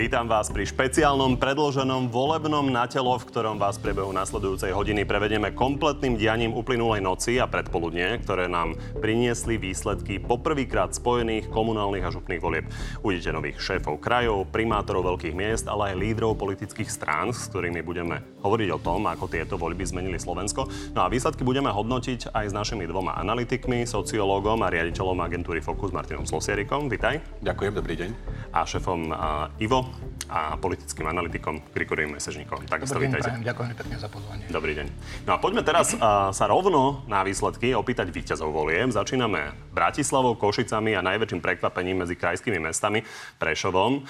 Vítam vás pri špeciálnom predloženom volebnom natelo, v ktorom vás priebehu nasledujúcej hodiny prevedieme kompletným dianím uplynulej noci a predpoludne, ktoré nám priniesli výsledky poprvýkrát spojených komunálnych a župných volieb. Uvidíte nových šéfov krajov, primátorov veľkých miest, ale aj lídrov politických strán, s ktorými budeme hovoriť o tom, ako tieto voľby zmenili Slovensko. No a výsledky budeme hodnotiť aj s našimi dvoma analytikmi, sociológom a riaditeľom agentúry Focus Martinom Slosierikom. Vitaj. Ďakujem, dobrý deň. A šéfom uh, Ivo a politickým analytikom Grigorijom Mesežníkom. Takisto Dobrý deň, prajem, ďakujem pekne za pozvanie. Dobrý deň. No a poďme teraz uh, sa rovno na výsledky opýtať víťazov voliem. Začíname Bratislavou, Košicami a najväčším prekvapením medzi krajskými mestami Prešovom.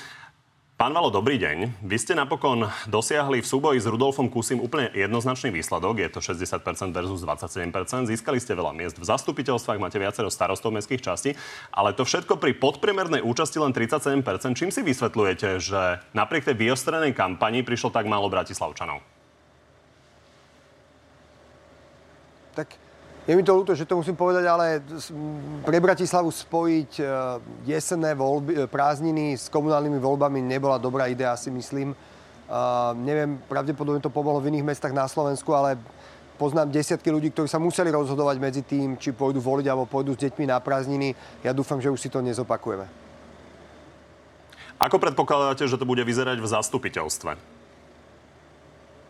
Pán Valo, dobrý deň. Vy ste napokon dosiahli v súboji s Rudolfom Kusim úplne jednoznačný výsledok. Je to 60% versus 27%. Získali ste veľa miest v zastupiteľstvách, máte viacero starostov mestských častí, ale to všetko pri podpriemernej účasti len 37%. Čím si vysvetľujete, že napriek tej vyostrenej kampani prišlo tak málo Bratislavčanov? Tak je mi to ľúto, že to musím povedať, ale pre Bratislavu spojiť e, jesenné voľby, e, prázdniny s komunálnymi voľbami nebola dobrá idea, si myslím. Uh, neviem, pravdepodobne to pomohlo v iných mestách na Slovensku, ale poznám desiatky ľudí, ktorí sa museli rozhodovať medzi tým, či pôjdu voliť alebo pôjdu s deťmi na prázdniny. Ja dúfam, že už si to nezopakujeme. Ako predpokladáte, že to bude vyzerať v zastupiteľstve?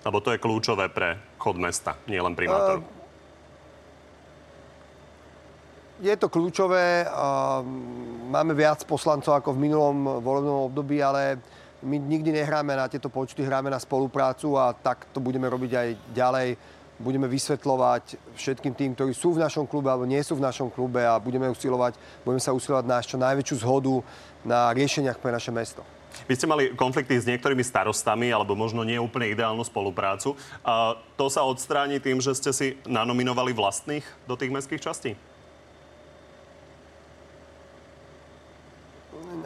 Lebo to je kľúčové pre chod mesta, nielen primátorov. Uh, je to kľúčové. Máme viac poslancov ako v minulom volebnom období, ale my nikdy nehráme na tieto počty, hráme na spoluprácu a tak to budeme robiť aj ďalej. Budeme vysvetľovať všetkým tým, ktorí sú v našom klube alebo nie sú v našom klube a budeme usilovať, budeme sa usilovať na čo najväčšiu zhodu na riešeniach pre naše mesto. Vy ste mali konflikty s niektorými starostami, alebo možno nie úplne ideálnu spoluprácu. A to sa odstráni tým, že ste si nanominovali vlastných do tých mestských častí?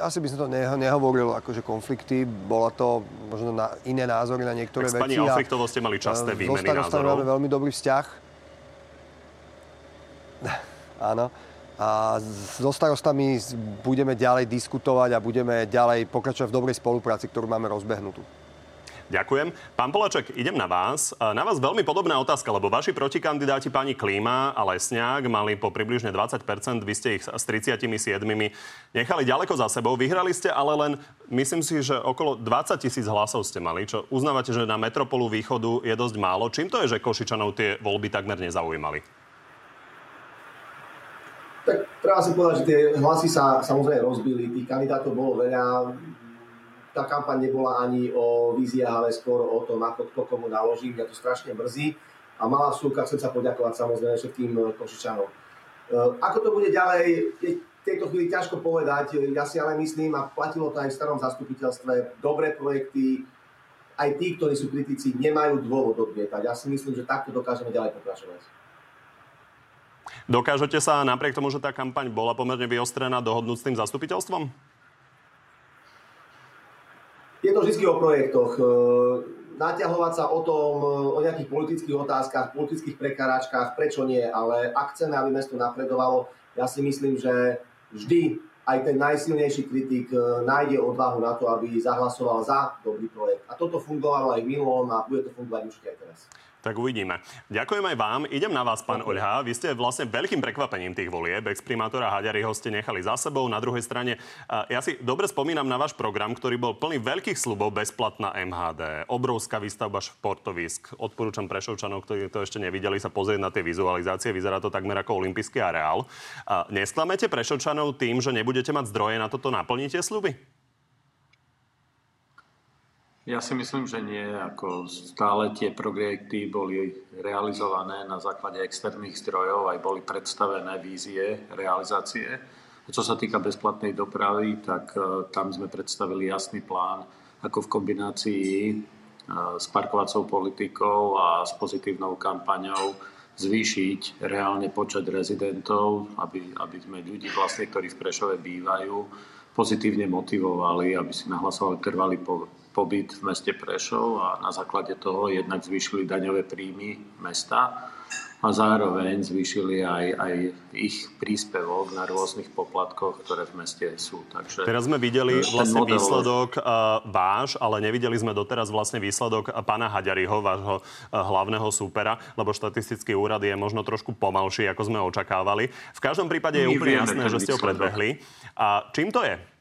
Asi by som to nehovoril akože konflikty. Bola to možno na iné názory na niektoré tak veci. S pani Alfrechtovou ste mali časté e, výmeny názorov. máme veľmi dobrý vzťah. Áno. A so starostami budeme ďalej diskutovať a budeme ďalej pokračovať v dobrej spolupráci, ktorú máme rozbehnutú. Ďakujem. Pán Polaček, idem na vás. Na vás veľmi podobná otázka, lebo vaši protikandidáti pani Klíma a Lesňák mali po približne 20%, vy ste ich s 37 nechali ďaleko za sebou. Vyhrali ste ale len, myslím si, že okolo 20 tisíc hlasov ste mali, čo uznávate, že na metropolu východu je dosť málo. Čím to je, že Košičanov tie voľby takmer nezaujímali? Tak treba si povedať, že tie hlasy sa samozrejme rozbili, tých kandidátov bolo veľa tá kampaň nebola ani o víziách, ale skôr o tom, ako to komu naloží. Mňa to strašne mrzí. A malá súka, chcem sa poďakovať samozrejme všetkým eh, Košičanom. Eh, ako to bude ďalej, v tejto chvíli ťažko povedať. Ja si ale myslím, a platilo to aj v starom zastupiteľstve, dobré projekty, aj tí, ktorí sú kritici, nemajú dôvod odmietať. Ja si myslím, že takto dokážeme ďalej pokračovať. Dokážete sa napriek tomu, že tá kampaň bola pomerne vyostrená, dohodnúť s tým zastupiteľstvom? Je to vždy o projektoch. E, naťahovať sa o tom, e, o nejakých politických otázkach, politických prekáračkách, prečo nie, ale ak chceme, aby mesto napredovalo, ja si myslím, že vždy aj ten najsilnejší kritik e, nájde odvahu na to, aby zahlasoval za dobrý projekt. A toto fungovalo aj v minulom a bude to fungovať určite aj teraz. Tak uvidíme. Ďakujem aj vám. Idem na vás, pán Oľha. Vy ste vlastne veľkým prekvapením tých volieb. Ex-primátora Haďariho ste nechali za sebou. Na druhej strane, ja si dobre spomínam na váš program, ktorý bol plný veľkých slubov, bezplatná MHD, obrovská výstavba športovisk. Odporúčam Prešovčanov, ktorí to ešte nevideli, sa pozrieť na tie vizualizácie. Vyzerá to takmer ako olympijský areál. Nesklamete Prešovčanov tým, že nebudete mať zdroje na toto naplniť tie sluby? Ja si myslím, že nie. Ako stále tie projekty boli realizované na základe externých zdrojov, aj boli predstavené vízie realizácie. Čo sa týka bezplatnej dopravy, tak uh, tam sme predstavili jasný plán, ako v kombinácii uh, s parkovacou politikou a s pozitívnou kampaňou zvýšiť reálne počet rezidentov, aby, aby sme ľudí, vlastne, ktorí v Prešove bývajú, pozitívne motivovali, aby si nahlasovali trvalý pobyt v meste Prešov a na základe toho jednak zvýšili daňové príjmy mesta a zároveň zvýšili aj, aj ich príspevok na rôznych poplatkoch, ktoré v meste sú. Takže Teraz sme videli vlastne model... výsledok uh, váš, ale nevideli sme doteraz vlastne výsledok pána Haďariho, vášho uh, hlavného súpera, lebo štatistický úrad je možno trošku pomalší, ako sme očakávali. V každom prípade je My úplne jasné, že ste ho predbehli. A čím to je?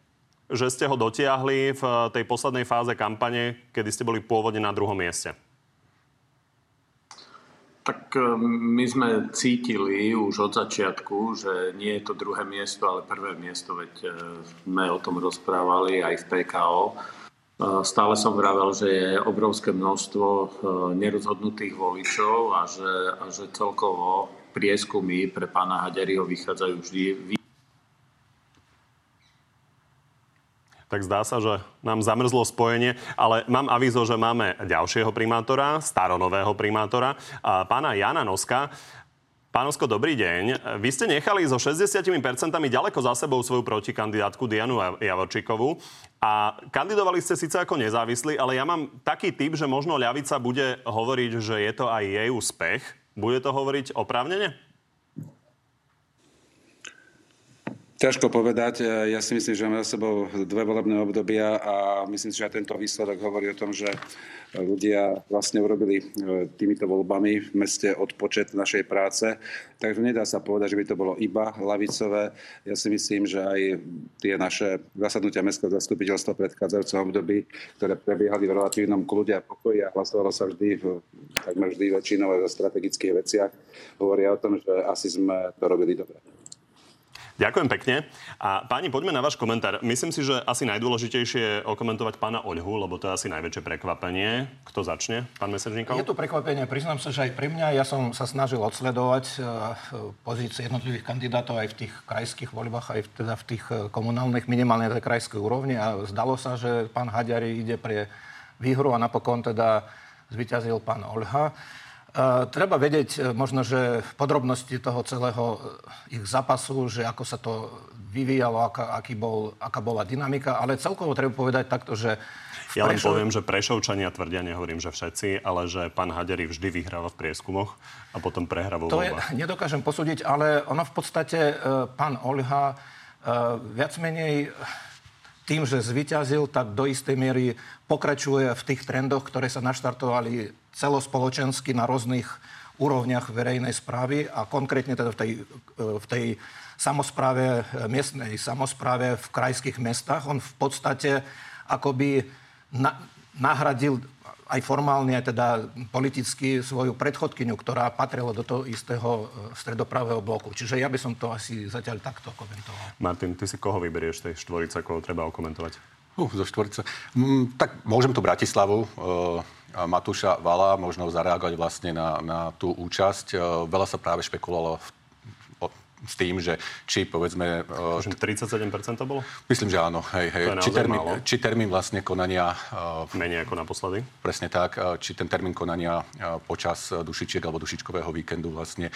Že ste ho dotiahli v tej poslednej fáze kampane, kedy ste boli pôvodne na druhom mieste? Tak e, my sme cítili už od začiatku, že nie je to druhé miesto, ale prvé miesto, veď e, sme o tom rozprávali aj v PKO. Stále som vravel, že je obrovské množstvo nerozhodnutých voličov a že, a že celkovo prieskumy pre pána Haderiho vychádzajú vždy tak zdá sa, že nám zamrzlo spojenie, ale mám avízo, že máme ďalšieho primátora, staronového primátora, pána Jana Noska. Pánosko, dobrý deň. Vy ste nechali so 60% ďaleko za sebou svoju protikandidátku Dianu Javorčíkovú a kandidovali ste síce ako nezávislí, ale ja mám taký typ, že možno ľavica bude hovoriť, že je to aj jej úspech. Bude to hovoriť oprávnene? Ťažko povedať. Ja si myslím, že máme za sebou dve volebné obdobia a myslím si, že aj tento výsledok hovorí o tom, že ľudia vlastne urobili e, týmito voľbami v meste odpočet našej práce. Takže nedá sa povedať, že by to bolo iba lavicové. Ja si myslím, že aj tie naše zasadnutia mestského zastupiteľstva v predchádzajúcom období, ktoré prebiehali v relatívnom kľude a pokoji a hlasovalo sa vždy, takmer vždy väčšinou o strategických veciach, hovoria o tom, že asi sme to robili dobre. Ďakujem pekne. A páni, poďme na váš komentár. Myslím si, že asi najdôležitejšie je okomentovať pána Oľhu, lebo to je asi najväčšie prekvapenie. Kto začne? Pán Mesežníkov? Je to prekvapenie. Priznám sa, že aj pre mňa. Ja som sa snažil odsledovať e, pozície jednotlivých kandidátov aj v tých krajských voľbách, aj v, teda v tých e, komunálnych, minimálne tej krajskej úrovni. A zdalo sa, že pán Haďari ide pre výhru a napokon teda zvyťazil pán Olha. Treba vedieť uh, možno, že podrobnosti toho celého uh, ich zápasu, že ako sa to vyvíjalo, aká, aký bol, aká bola dynamika, ale celkovo treba povedať takto, že ja len Prešov... poviem, že Prešovčania tvrdia, nehovorím, že všetci, ale že pán Haderi vždy vyhráva v prieskumoch a potom prehráva vo To je, nedokážem posúdiť, ale ono v podstate, pán Olha viac menej tým, že zvyťazil, tak do istej miery pokračuje v tých trendoch, ktoré sa naštartovali celospoločensky na rôznych úrovniach verejnej správy a konkrétne teda v tej, v tej samozpráve, miestnej samozpráve v krajských mestách. On v podstate akoby na, nahradil aj formálne, aj teda politicky svoju predchodkyňu, ktorá patrila do toho istého e, stredopravého bloku. Čiže ja by som to asi zatiaľ takto komentoval. Martin, ty si koho vyberieš tej štvorice, koho treba okomentovať? Uh, zo štvorice. Mm, tak môžem tu Bratislavu. Uh, Matúša Vala, možno zareagovať vlastne na, na tú účasť. Uh, veľa sa práve špekulovalo v s tým, že či povedzme... Uh, 37% to bolo? Myslím, že áno. Hej, hej. či, termín, či termín vlastne konania... Uh, Menej ako naposledy? Presne tak. Uh, či ten termín konania počas dušičiek alebo dušičkového víkendu vlastne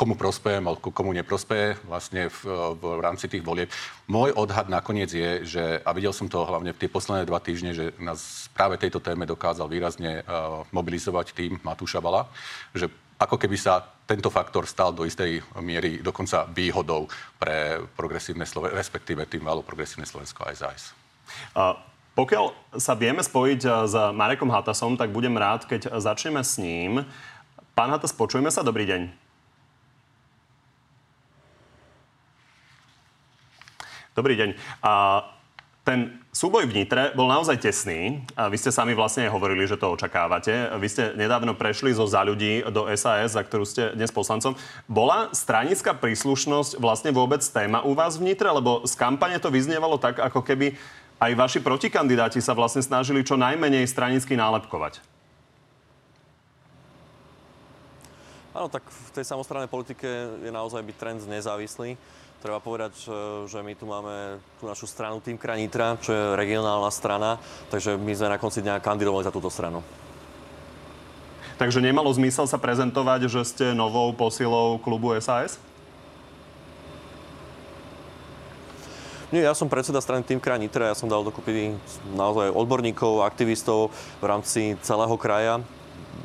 komu prospeje, komu neprospeje vlastne v, v rámci tých volieb. Môj odhad nakoniec je, že, a videl som to hlavne v tie posledné dva týždne, že nás práve tejto téme dokázal výrazne uh, mobilizovať tým Matúša Vala, že ako keby sa tento faktor stal do istej miery dokonca výhodou pre progresívne Slovensko, respektíve tým malo progresívne Slovensko aj ZAIS. Pokiaľ sa vieme spojiť s Marekom Hatasom, tak budem rád, keď začneme s ním. Pán Hatas, počujeme sa? Dobrý deň. Dobrý deň. Uh, ten súboj v Nitre bol naozaj tesný. A vy ste sami vlastne hovorili, že to očakávate. Vy ste nedávno prešli zo za ľudí do SAS, za ktorú ste dnes poslancom. Bola stranická príslušnosť vlastne vôbec téma u vás v Nitre? Lebo z kampane to vyznievalo tak, ako keby aj vaši protikandidáti sa vlastne snažili čo najmenej stranicky nálepkovať. Áno, tak v tej samozprávnej politike je naozaj byť trend nezávislý. Treba povedať, že my tu máme tú našu stranu Tým Kranitra, čo je regionálna strana, takže my sme na konci dňa kandidovali za túto stranu. Takže nemalo zmysel sa prezentovať, že ste novou posilou klubu SAS? Nie, ja som predseda strany Tým kraj Nitra, ja som dal dokopy naozaj odborníkov, aktivistov v rámci celého kraja.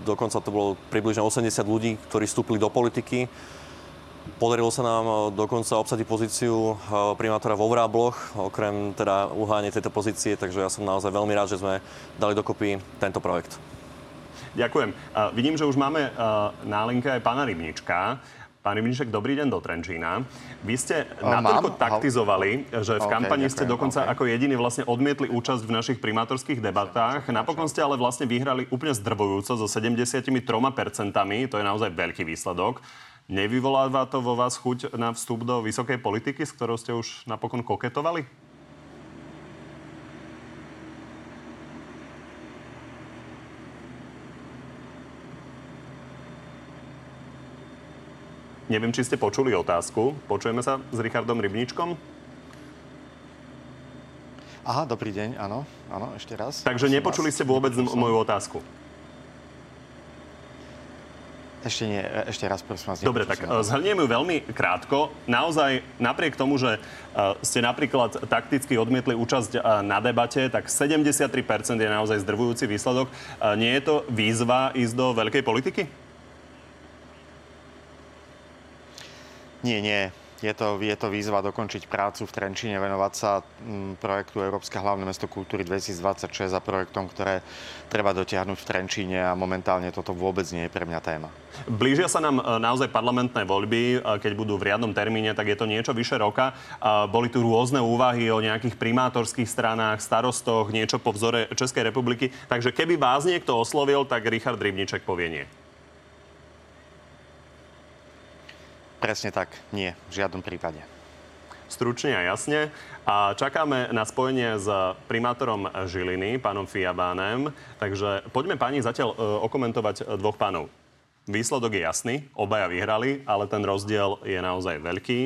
Dokonca to bolo približne 80 ľudí, ktorí vstúpili do politiky. Podarilo sa nám eh, dokonca obsadiť pozíciu eh, primátora vo Vrábloch, okrem teda uháne tejto pozície, takže ja som naozaj veľmi rád, že sme dali dokopy tento projekt. Ďakujem. Uh, vidím, že už máme uh, na linke aj pána Rybnička. Pán Rybniček, dobrý deň do Trenčína. Vy ste natoľko taktizovali, že v kampani okay, ste dokonca okay. ako jediní vlastne odmietli účasť v našich primátorských debatách. Napokon ste ale vlastne vyhrali úplne zdrvujúco so 73%. To je naozaj veľký výsledok. Nevyvoláva to vo vás chuť na vstup do vysokej politiky, s ktorou ste už napokon koketovali? Neviem, či ste počuli otázku. Počujeme sa s Richardom Rybničkom? Aha, dobrý deň, áno, áno, ešte raz. Takže nepočuli ste vôbec moju otázku? Ešte nie, ešte raz, prosím vás. Dobre, tak uh, zhrniem ju veľmi krátko. Naozaj, napriek tomu, že uh, ste napríklad takticky odmietli účasť na debate, tak 73% je naozaj zdrvujúci výsledok. Nie je to výzva ísť do veľkej politiky? Nie, nie. Je to, je to výzva dokončiť prácu v Trenčine, venovať sa mm, projektu Európske hlavné mesto kultúry 2026 a projektom, ktoré treba dotiahnuť v Trenčíne a momentálne toto vôbec nie je pre mňa téma. Blížia sa nám e, naozaj parlamentné voľby. E, keď budú v riadnom termíne, tak je to niečo vyše roka. Boli tu rôzne úvahy o nejakých primátorských stranách, starostoch, niečo po vzore Českej republiky. Takže keby vás niekto oslovil, tak Richard Rybniček povie nie. Presne tak, nie, v žiadnom prípade. Stručne a jasne. A čakáme na spojenie s primátorom Žiliny, pánom Fiabánem. Takže poďme pani zatiaľ e, okomentovať dvoch pánov. Výsledok je jasný, obaja vyhrali, ale ten rozdiel je naozaj veľký.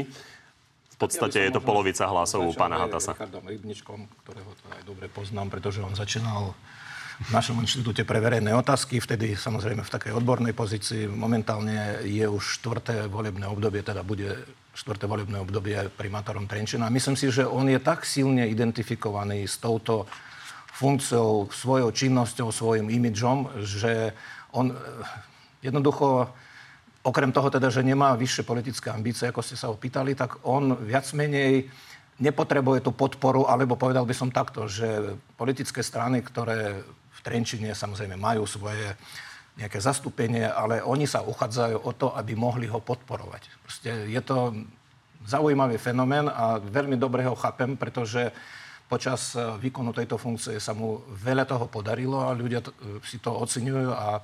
V podstate ja je to polovica hlasov u pána Hatasa. Richardom Rybničkom, ktorého to aj dobre poznám, pretože on začínal v našom inštitúte pre verejné otázky, vtedy samozrejme v takej odbornej pozícii. Momentálne je už štvrté volebné obdobie, teda bude štvrté volebné obdobie primátorom Trenčina. Myslím si, že on je tak silne identifikovaný s touto funkciou, svojou činnosťou, svojim imidžom, že on eh, jednoducho okrem toho teda, že nemá vyššie politické ambície, ako ste sa opýtali, tak on viac menej nepotrebuje tú podporu, alebo povedal by som takto, že politické strany, ktoré v Trenčine samozrejme majú svoje nejaké zastúpenie, ale oni sa uchádzajú o to, aby mohli ho podporovať. Proste je to zaujímavý fenomén a veľmi dobre ho chápem, pretože počas výkonu tejto funkcie sa mu veľa toho podarilo a ľudia si to oceňujú a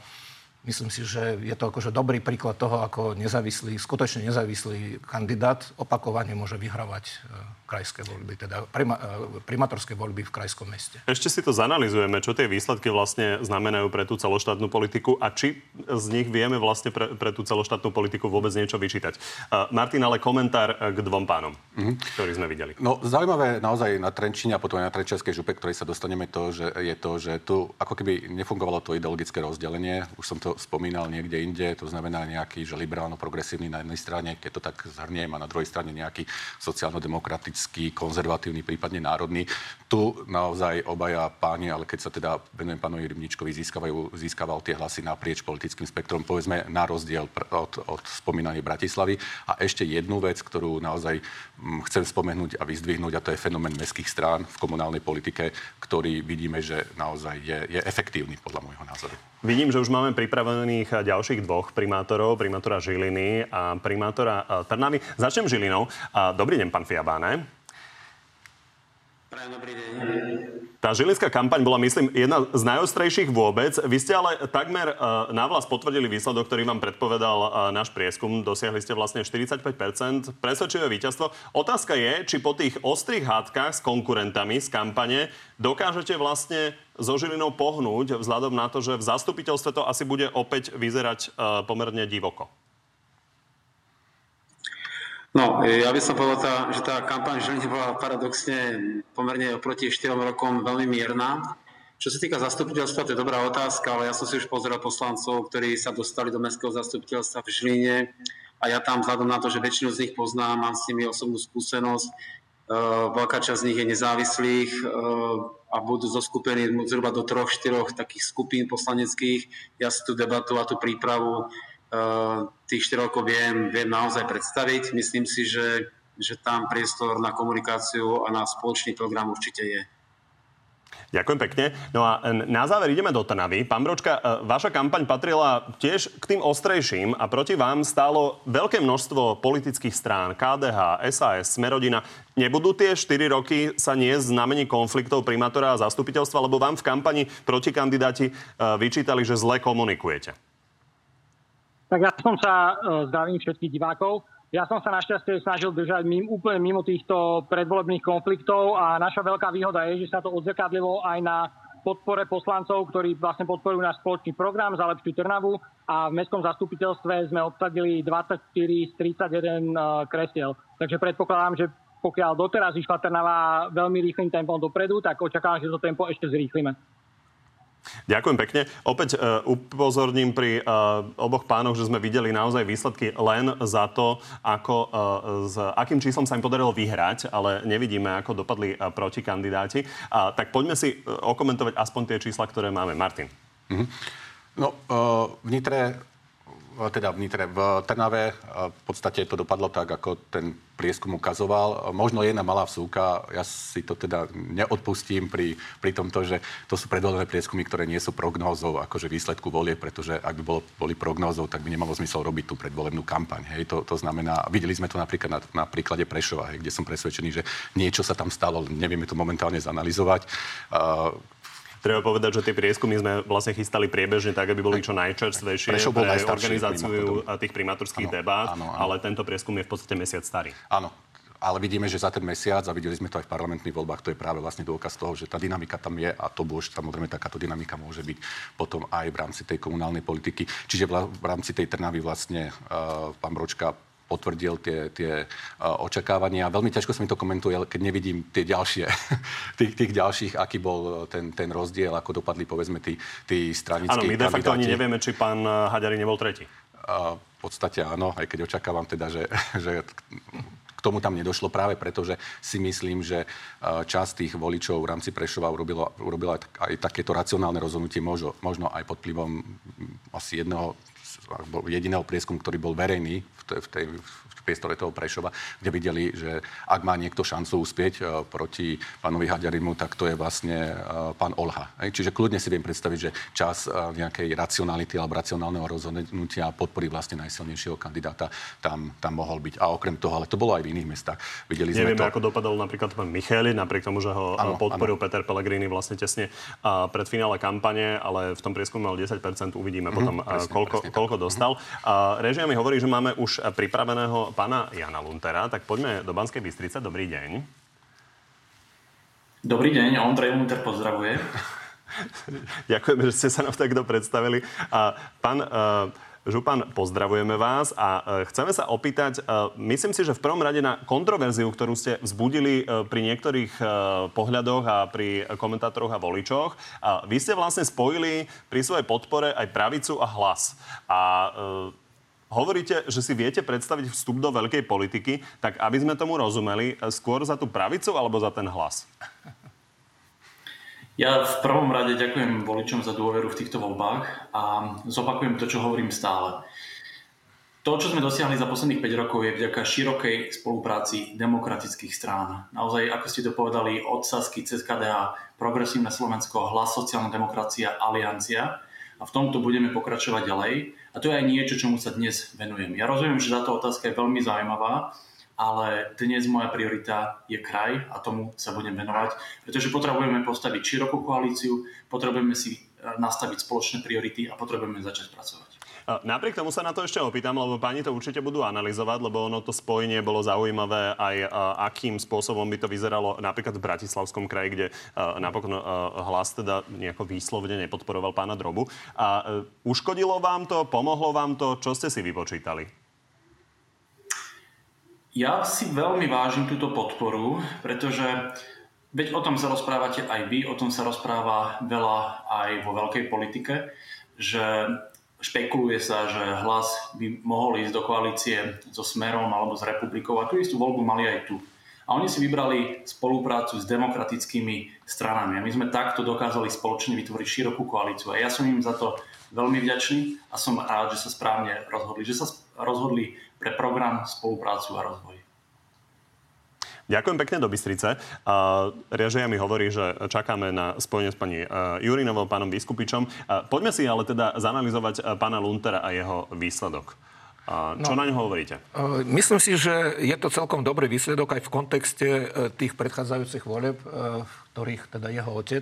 Myslím si, že je to akože dobrý príklad toho, ako nezávislý, skutočne nezávislý kandidát opakovane môže vyhrávať e, krajské voľby, teda prima, e, primátorské voľby v krajskom meste. Ešte si to zanalizujeme, čo tie výsledky vlastne znamenajú pre tú celoštátnu politiku a či z nich vieme vlastne pre, pre tú celoštátnu politiku vôbec niečo vyčítať. Uh, Martin, ale komentár k dvom pánom, mm-hmm. ktorí sme videli. No, zaujímavé naozaj na Trenčine a potom aj na Trenčianskej župe, ktorej sa dostaneme to, že je to, že tu ako keby nefungovalo to ideologické rozdelenie. Už som to spomínal niekde inde, to znamená nejaký, že liberálno-progresívny na jednej strane, keď to tak zhrniem, a na druhej strane nejaký sociálno-demokratický, konzervatívny, prípadne národný. Tu naozaj obaja páni, ale keď sa teda venujem pánovi Rybničkovi, získavajú, získaval tie hlasy naprieč politickým spektrom, povedzme na rozdiel od, od spomínanej Bratislavy. A ešte jednu vec, ktorú naozaj mm, chcem spomenúť a vyzdvihnúť, a to je fenomén mestských strán v komunálnej politike, ktorý vidíme, že naozaj je, je efektívny podľa môjho názoru. Vidím, že už máme pripravených ďalších dvoch primátorov, primátora Žiliny a primátora Trnavy. Začnem Žilinou. Dobrý deň, pán Fiabáne. Prajem dobrý deň. Tá žilinská kampaň bola, myslím, jedna z najostrejších vôbec. Vy ste ale takmer uh, na vlast potvrdili výsledok, ktorý vám predpovedal uh, náš prieskum. Dosiahli ste vlastne 45%. Presvedčivé víťazstvo. Otázka je, či po tých ostrých hádkach s konkurentami z kampane dokážete vlastne so Žilinou pohnúť vzhľadom na to, že v zastupiteľstve to asi bude opäť vyzerať uh, pomerne divoko. No, ja by som povedal, že tá kampaň Žiliny bola paradoxne pomerne oproti 4 rokom veľmi mierna. Čo sa týka zastupiteľstva, to je dobrá otázka, ale ja som si už pozrel poslancov, ktorí sa dostali do mestského zastupiteľstva v Žiline a ja tam vzhľadom na to, že väčšinu z nich poznám, mám s nimi osobnú skúsenosť, veľká časť z nich je nezávislých a budú zoskupení zhruba do troch, štyroch takých skupín poslaneckých. Ja si tú debatu a tú prípravu tých štyroch viem, viem naozaj predstaviť. Myslím si, že, že tam priestor na komunikáciu a na spoločný program určite je. Ďakujem pekne. No a na záver ideme do Trnavy. Pán Bročka, e, vaša kampaň patrila tiež k tým ostrejším a proti vám stálo veľké množstvo politických strán, KDH, SAS, Smerodina. Nebudú tie 4 roky sa nie znamení konfliktov primátora a zastupiteľstva, lebo vám v kampani proti kandidáti vyčítali, že zle komunikujete? Tak ja som sa, e, zdravím všetkých divákov, ja som sa našťastie snažil držať mimo, úplne mimo týchto predvolebných konfliktov a naša veľká výhoda je, že sa to odzrkadlilo aj na podpore poslancov, ktorí vlastne podporujú náš spoločný program za lepšiu Trnavu a v mestskom zastupiteľstve sme obsadili 24 z 31 e, kresiel. Takže predpokladám, že pokiaľ doteraz išla Trnava veľmi rýchlým tempom dopredu, tak očakávam, že to tempo ešte zrýchlime. Ďakujem pekne. Opäť uh, upozorním pri uh, oboch pánoch, že sme videli naozaj výsledky len za to, ako, uh, s akým číslom sa im podarilo vyhrať, ale nevidíme, ako dopadli uh, protikandidáti. Uh, tak poďme si uh, okomentovať aspoň tie čísla, ktoré máme. Martin. Mm-hmm. No, uh, v teda v Nitre, v Trnave v podstate to dopadlo tak, ako ten prieskum ukazoval. Možno jedna malá vsúka, ja si to teda neodpustím pri, pri tomto, že to sú predvolené prieskumy, ktoré nie sú prognózou akože výsledku volie, pretože ak by bolo, boli prognózou, tak by nemalo zmysel robiť tú predvolebnú kampaň. Hej. To, to znamená, videli sme to napríklad na, na príklade Prešova, hej, kde som presvedčený, že niečo sa tam stalo, nevieme to momentálne zanalizovať. Uh, Treba povedať, že tie prieskumy sme vlastne chystali priebežne tak, aby boli čo najčerstvejšie pre organizáciu tých primátorských debát, áno, áno. ale tento prieskum je v podstate mesiac starý. Áno, ale vidíme, že za ten mesiac, a videli sme to aj v parlamentných voľbách, to je práve vlastne dôkaz toho, že tá dynamika tam je a to bož, samozrejme takáto dynamika môže byť potom aj v rámci tej komunálnej politiky. Čiže v rámci tej Trnavy vlastne uh, pán Bročka potvrdil tie, tie uh, očakávania. Veľmi ťažko sa mi to komentuje, keď nevidím tie ďalšie, tých, tých ďalších, aký bol ten, ten rozdiel, ako dopadli povedzme tí, tí stranickí Áno, my de facto ani nevieme, či pán Haďari nebol tretí. Uh, v podstate áno, aj keď očakávam teda, že, že k tomu tam nedošlo práve preto, že si myslím, že časť tých voličov v rámci Prešova urobila, urobila aj takéto racionálne rozhodnutie, možno, možno aj pod vplyvom asi jedného jediného prieskumu, ktorý bol verejný v tej, v priestore toho Prešova, kde videli, že ak má niekto šancu uspieť uh, proti pánovi Haďarimu, tak to je vlastne uh, pán Olha. Čiže kľudne si viem predstaviť, že čas uh, nejakej racionality alebo racionálneho rozhodnutia podpory vlastne najsilnejšieho kandidáta tam, tam mohol byť. A okrem toho, ale to bolo aj v iných mestách. Videli Nevieme, sme to... ako dopadol napríklad pán Micheli, napriek tomu, že ho ano, podporil ano. Peter Pellegrini vlastne tesne pred finále kampane, ale v tom prieskume mal 10%, uvidíme mm-hmm, potom, presne, koľko, presne koľko dostal. Mm-hmm. Režia mi hovorí, že máme už pripraveného pána Jana Luntera, tak poďme do Banskej Bystrice. Dobrý deň. Dobrý deň, Ondrej Lunter pozdravuje. Ďakujem, že ste sa nám takto predstavili. A pán uh, Župan, pozdravujeme vás a uh, chceme sa opýtať, uh, myslím si, že v prvom rade na kontroverziu, ktorú ste vzbudili pri niektorých pohľadoch a pri komentátoroch a voličoch. Vy ste vlastne spojili pri svojej podpore aj pravicu a hlas. A Hovoríte, že si viete predstaviť vstup do veľkej politiky, tak aby sme tomu rozumeli, skôr za tú pravicu alebo za ten hlas? Ja v prvom rade ďakujem voličom za dôveru v týchto voľbách a zopakujem to, čo hovorím stále. To, čo sme dosiahli za posledných 5 rokov, je vďaka širokej spolupráci demokratických strán. Naozaj, ako ste to povedali, od Sasky cez KDH, Progresívne Slovensko, Hlas, sociálna demokracia, Aliancia. A v tomto budeme pokračovať ďalej. A to je aj niečo, čomu sa dnes venujem. Ja rozumiem, že táto otázka je veľmi zaujímavá, ale dnes moja priorita je kraj a tomu sa budem venovať, pretože potrebujeme postaviť širokú koalíciu, potrebujeme si e, nastaviť spoločné priority a potrebujeme začať pracovať. Napriek tomu sa na to ešte opýtam, lebo pani to určite budú analyzovať, lebo ono to spojenie bolo zaujímavé aj akým spôsobom by to vyzeralo napríklad v Bratislavskom kraji, kde napokon hlas teda nejako výslovne nepodporoval pána Drobu. A e, uškodilo vám to, pomohlo vám to, čo ste si vypočítali? Ja si veľmi vážim túto podporu, pretože veď o tom sa rozprávate aj vy, o tom sa rozpráva veľa aj vo veľkej politike, že Špekuluje sa, že hlas by mohol ísť do koalície so Smerom alebo s Republikou a tú istú voľbu mali aj tu. A oni si vybrali spoluprácu s demokratickými stranami. A my sme takto dokázali spoločne vytvoriť širokú koalíciu. A ja som im za to veľmi vďačný a som rád, že sa správne rozhodli. Že sa rozhodli pre program, spoluprácu a rozvoj. Ďakujem pekne do Bystrice. Riažia mi hovorí, že čakáme na spojenie s pani uh, Jurinovou, pánom Biskupičom. Uh, poďme si ale teda zanalizovať uh, pána Luntera a jeho výsledok. Čo no, na ňo hovoríte? Myslím si, že je to celkom dobrý výsledok aj v kontexte tých predchádzajúcich voleb, v ktorých teda jeho otec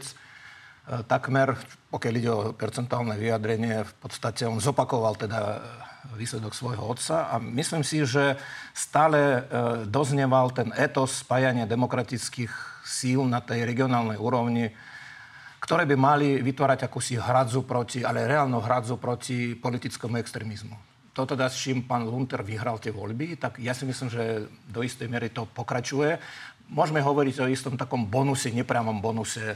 takmer, pokiaľ ide o percentuálne vyjadrenie, v podstate on zopakoval teda výsledok svojho otca a myslím si, že stále dozneval ten etos spájania demokratických síl na tej regionálnej úrovni, ktoré by mali vytvárať akúsi hradzu proti, ale reálnu hradzu proti politickému extrémizmu to teda, s čím pán Lunter vyhral tie voľby, tak ja si myslím, že do istej miery to pokračuje. Môžeme hovoriť o istom takom bonuse, nepriamom bonuse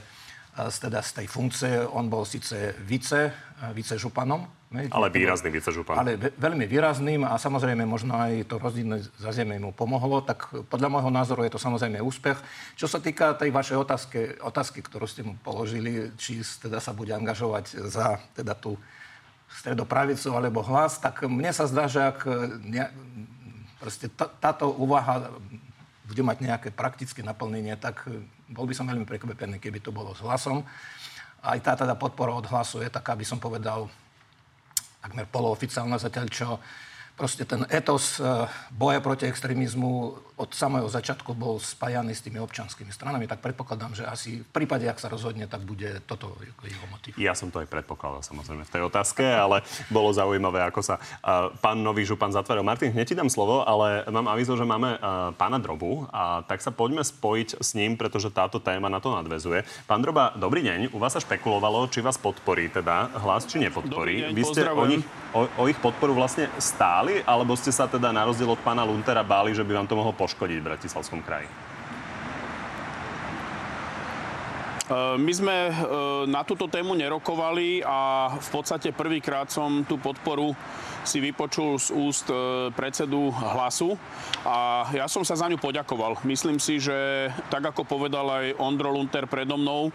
teda z tej funkcie. On bol síce vice, vice županom. Ale výrazný vice župan. Ale veľmi výrazným a samozrejme možno aj to rozdílne zazemie mu pomohlo. Tak podľa môjho názoru je to samozrejme úspech. Čo sa týka tej vašej otázky, otázky ktorú ste mu položili, či teda sa bude angažovať za teda tú stredopravicu alebo hlas, tak mne sa zdá, že ak ne, proste táto úvaha bude mať nejaké praktické naplnenie, tak bol by som veľmi prekvapený, keby to bolo s hlasom. Aj tá teda podpora od hlasu je taká, by som povedal, takmer polooficiálna zatiaľ, čo proste ten etos e, boja proti extrémizmu od samého začiatku bol spájaný s tými občanskými stranami, tak predpokladám, že asi v prípade, ak sa rozhodne, tak bude toto jeho motiv. Ja som to aj predpokladal samozrejme v tej otázke, ale bolo zaujímavé, ako sa uh, pán nový župan zatvoril. Martin, hneď ti dám slovo, ale mám avizo, že máme uh, pána Drobu a tak sa poďme spojiť s ním, pretože táto téma na to nadvezuje. Pán Droba, dobrý deň. U vás sa špekulovalo, či vás podporí teda hlas, či nepodporí. Deň, Vy ste o, nich, o, o ich podporu vlastne stáli, alebo ste sa teda na rozdiel od pána Luntera báli, že by vám to mohlo poškodiť v Bratislavskom kraji? E, my sme e, na túto tému nerokovali a v podstate prvýkrát som tú podporu si vypočul z úst e, predsedu hlasu a ja som sa za ňu poďakoval. Myslím si, že tak ako povedal aj Ondro Lunter predo mnou,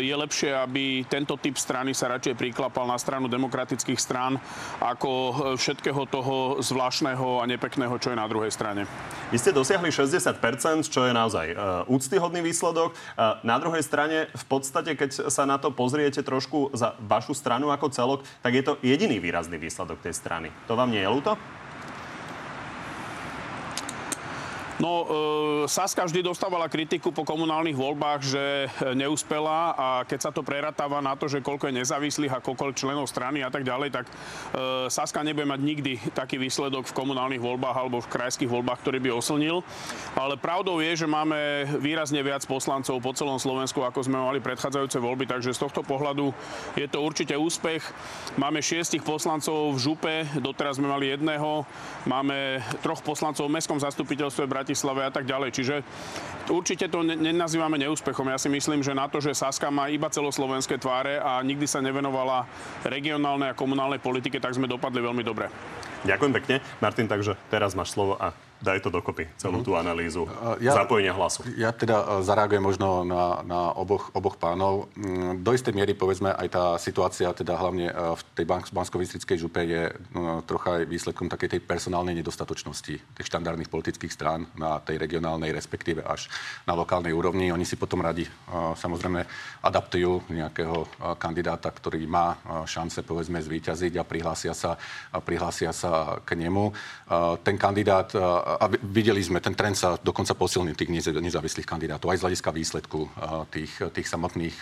je lepšie, aby tento typ strany sa radšej priklapal na stranu demokratických strán ako všetkého toho zvláštneho a nepekného, čo je na druhej strane. Vy ste dosiahli 60%, čo je naozaj úctyhodný výsledok. Na druhej strane, v podstate, keď sa na to pozriete trošku za vašu stranu ako celok, tak je to jediný výrazný výsledok tej strany. To vám nie je ľúto? No, e, Saska vždy dostávala kritiku po komunálnych voľbách, že neúspela a keď sa to preratáva na to, že koľko je nezávislých a koľko členov strany a tak ďalej, tak e, Saska nebude mať nikdy taký výsledok v komunálnych voľbách alebo v krajských voľbách, ktorý by oslnil. Ale pravdou je, že máme výrazne viac poslancov po celom Slovensku, ako sme mali predchádzajúce voľby, takže z tohto pohľadu je to určite úspech. Máme šiestich poslancov v župe, doteraz sme mali jedného. Máme troch poslancov v mestskom zastupiteľstve Bratislave a tak ďalej. Čiže určite to nenazývame neúspechom. Ja si myslím, že na to, že Saska má iba celoslovenské tváre a nikdy sa nevenovala regionálnej a komunálnej politike, tak sme dopadli veľmi dobre. Ďakujem pekne. Martin, takže teraz máš slovo a daj to dokopy, celú tú analýzu ja, zapojenia hlasu. Ja teda e, zareagujem možno na, na oboch, oboch pánov. Mm, do istej miery, povedzme, aj tá situácia, teda hlavne e, v tej bansko-bystrickej župe je no, trocha aj výsledkom takej tej personálnej nedostatočnosti tých štandardných politických strán na tej regionálnej, respektíve až na lokálnej úrovni. Oni si potom radi e, samozrejme adaptujú nejakého kandidáta, ktorý má šance, povedzme, zvíťaziť a prihlásia sa, a prihlásia sa k nemu. Ten kandidát a videli sme, ten trend sa dokonca posilnil tých nezávislých kandidátov, aj z hľadiska výsledku tých, tých samotných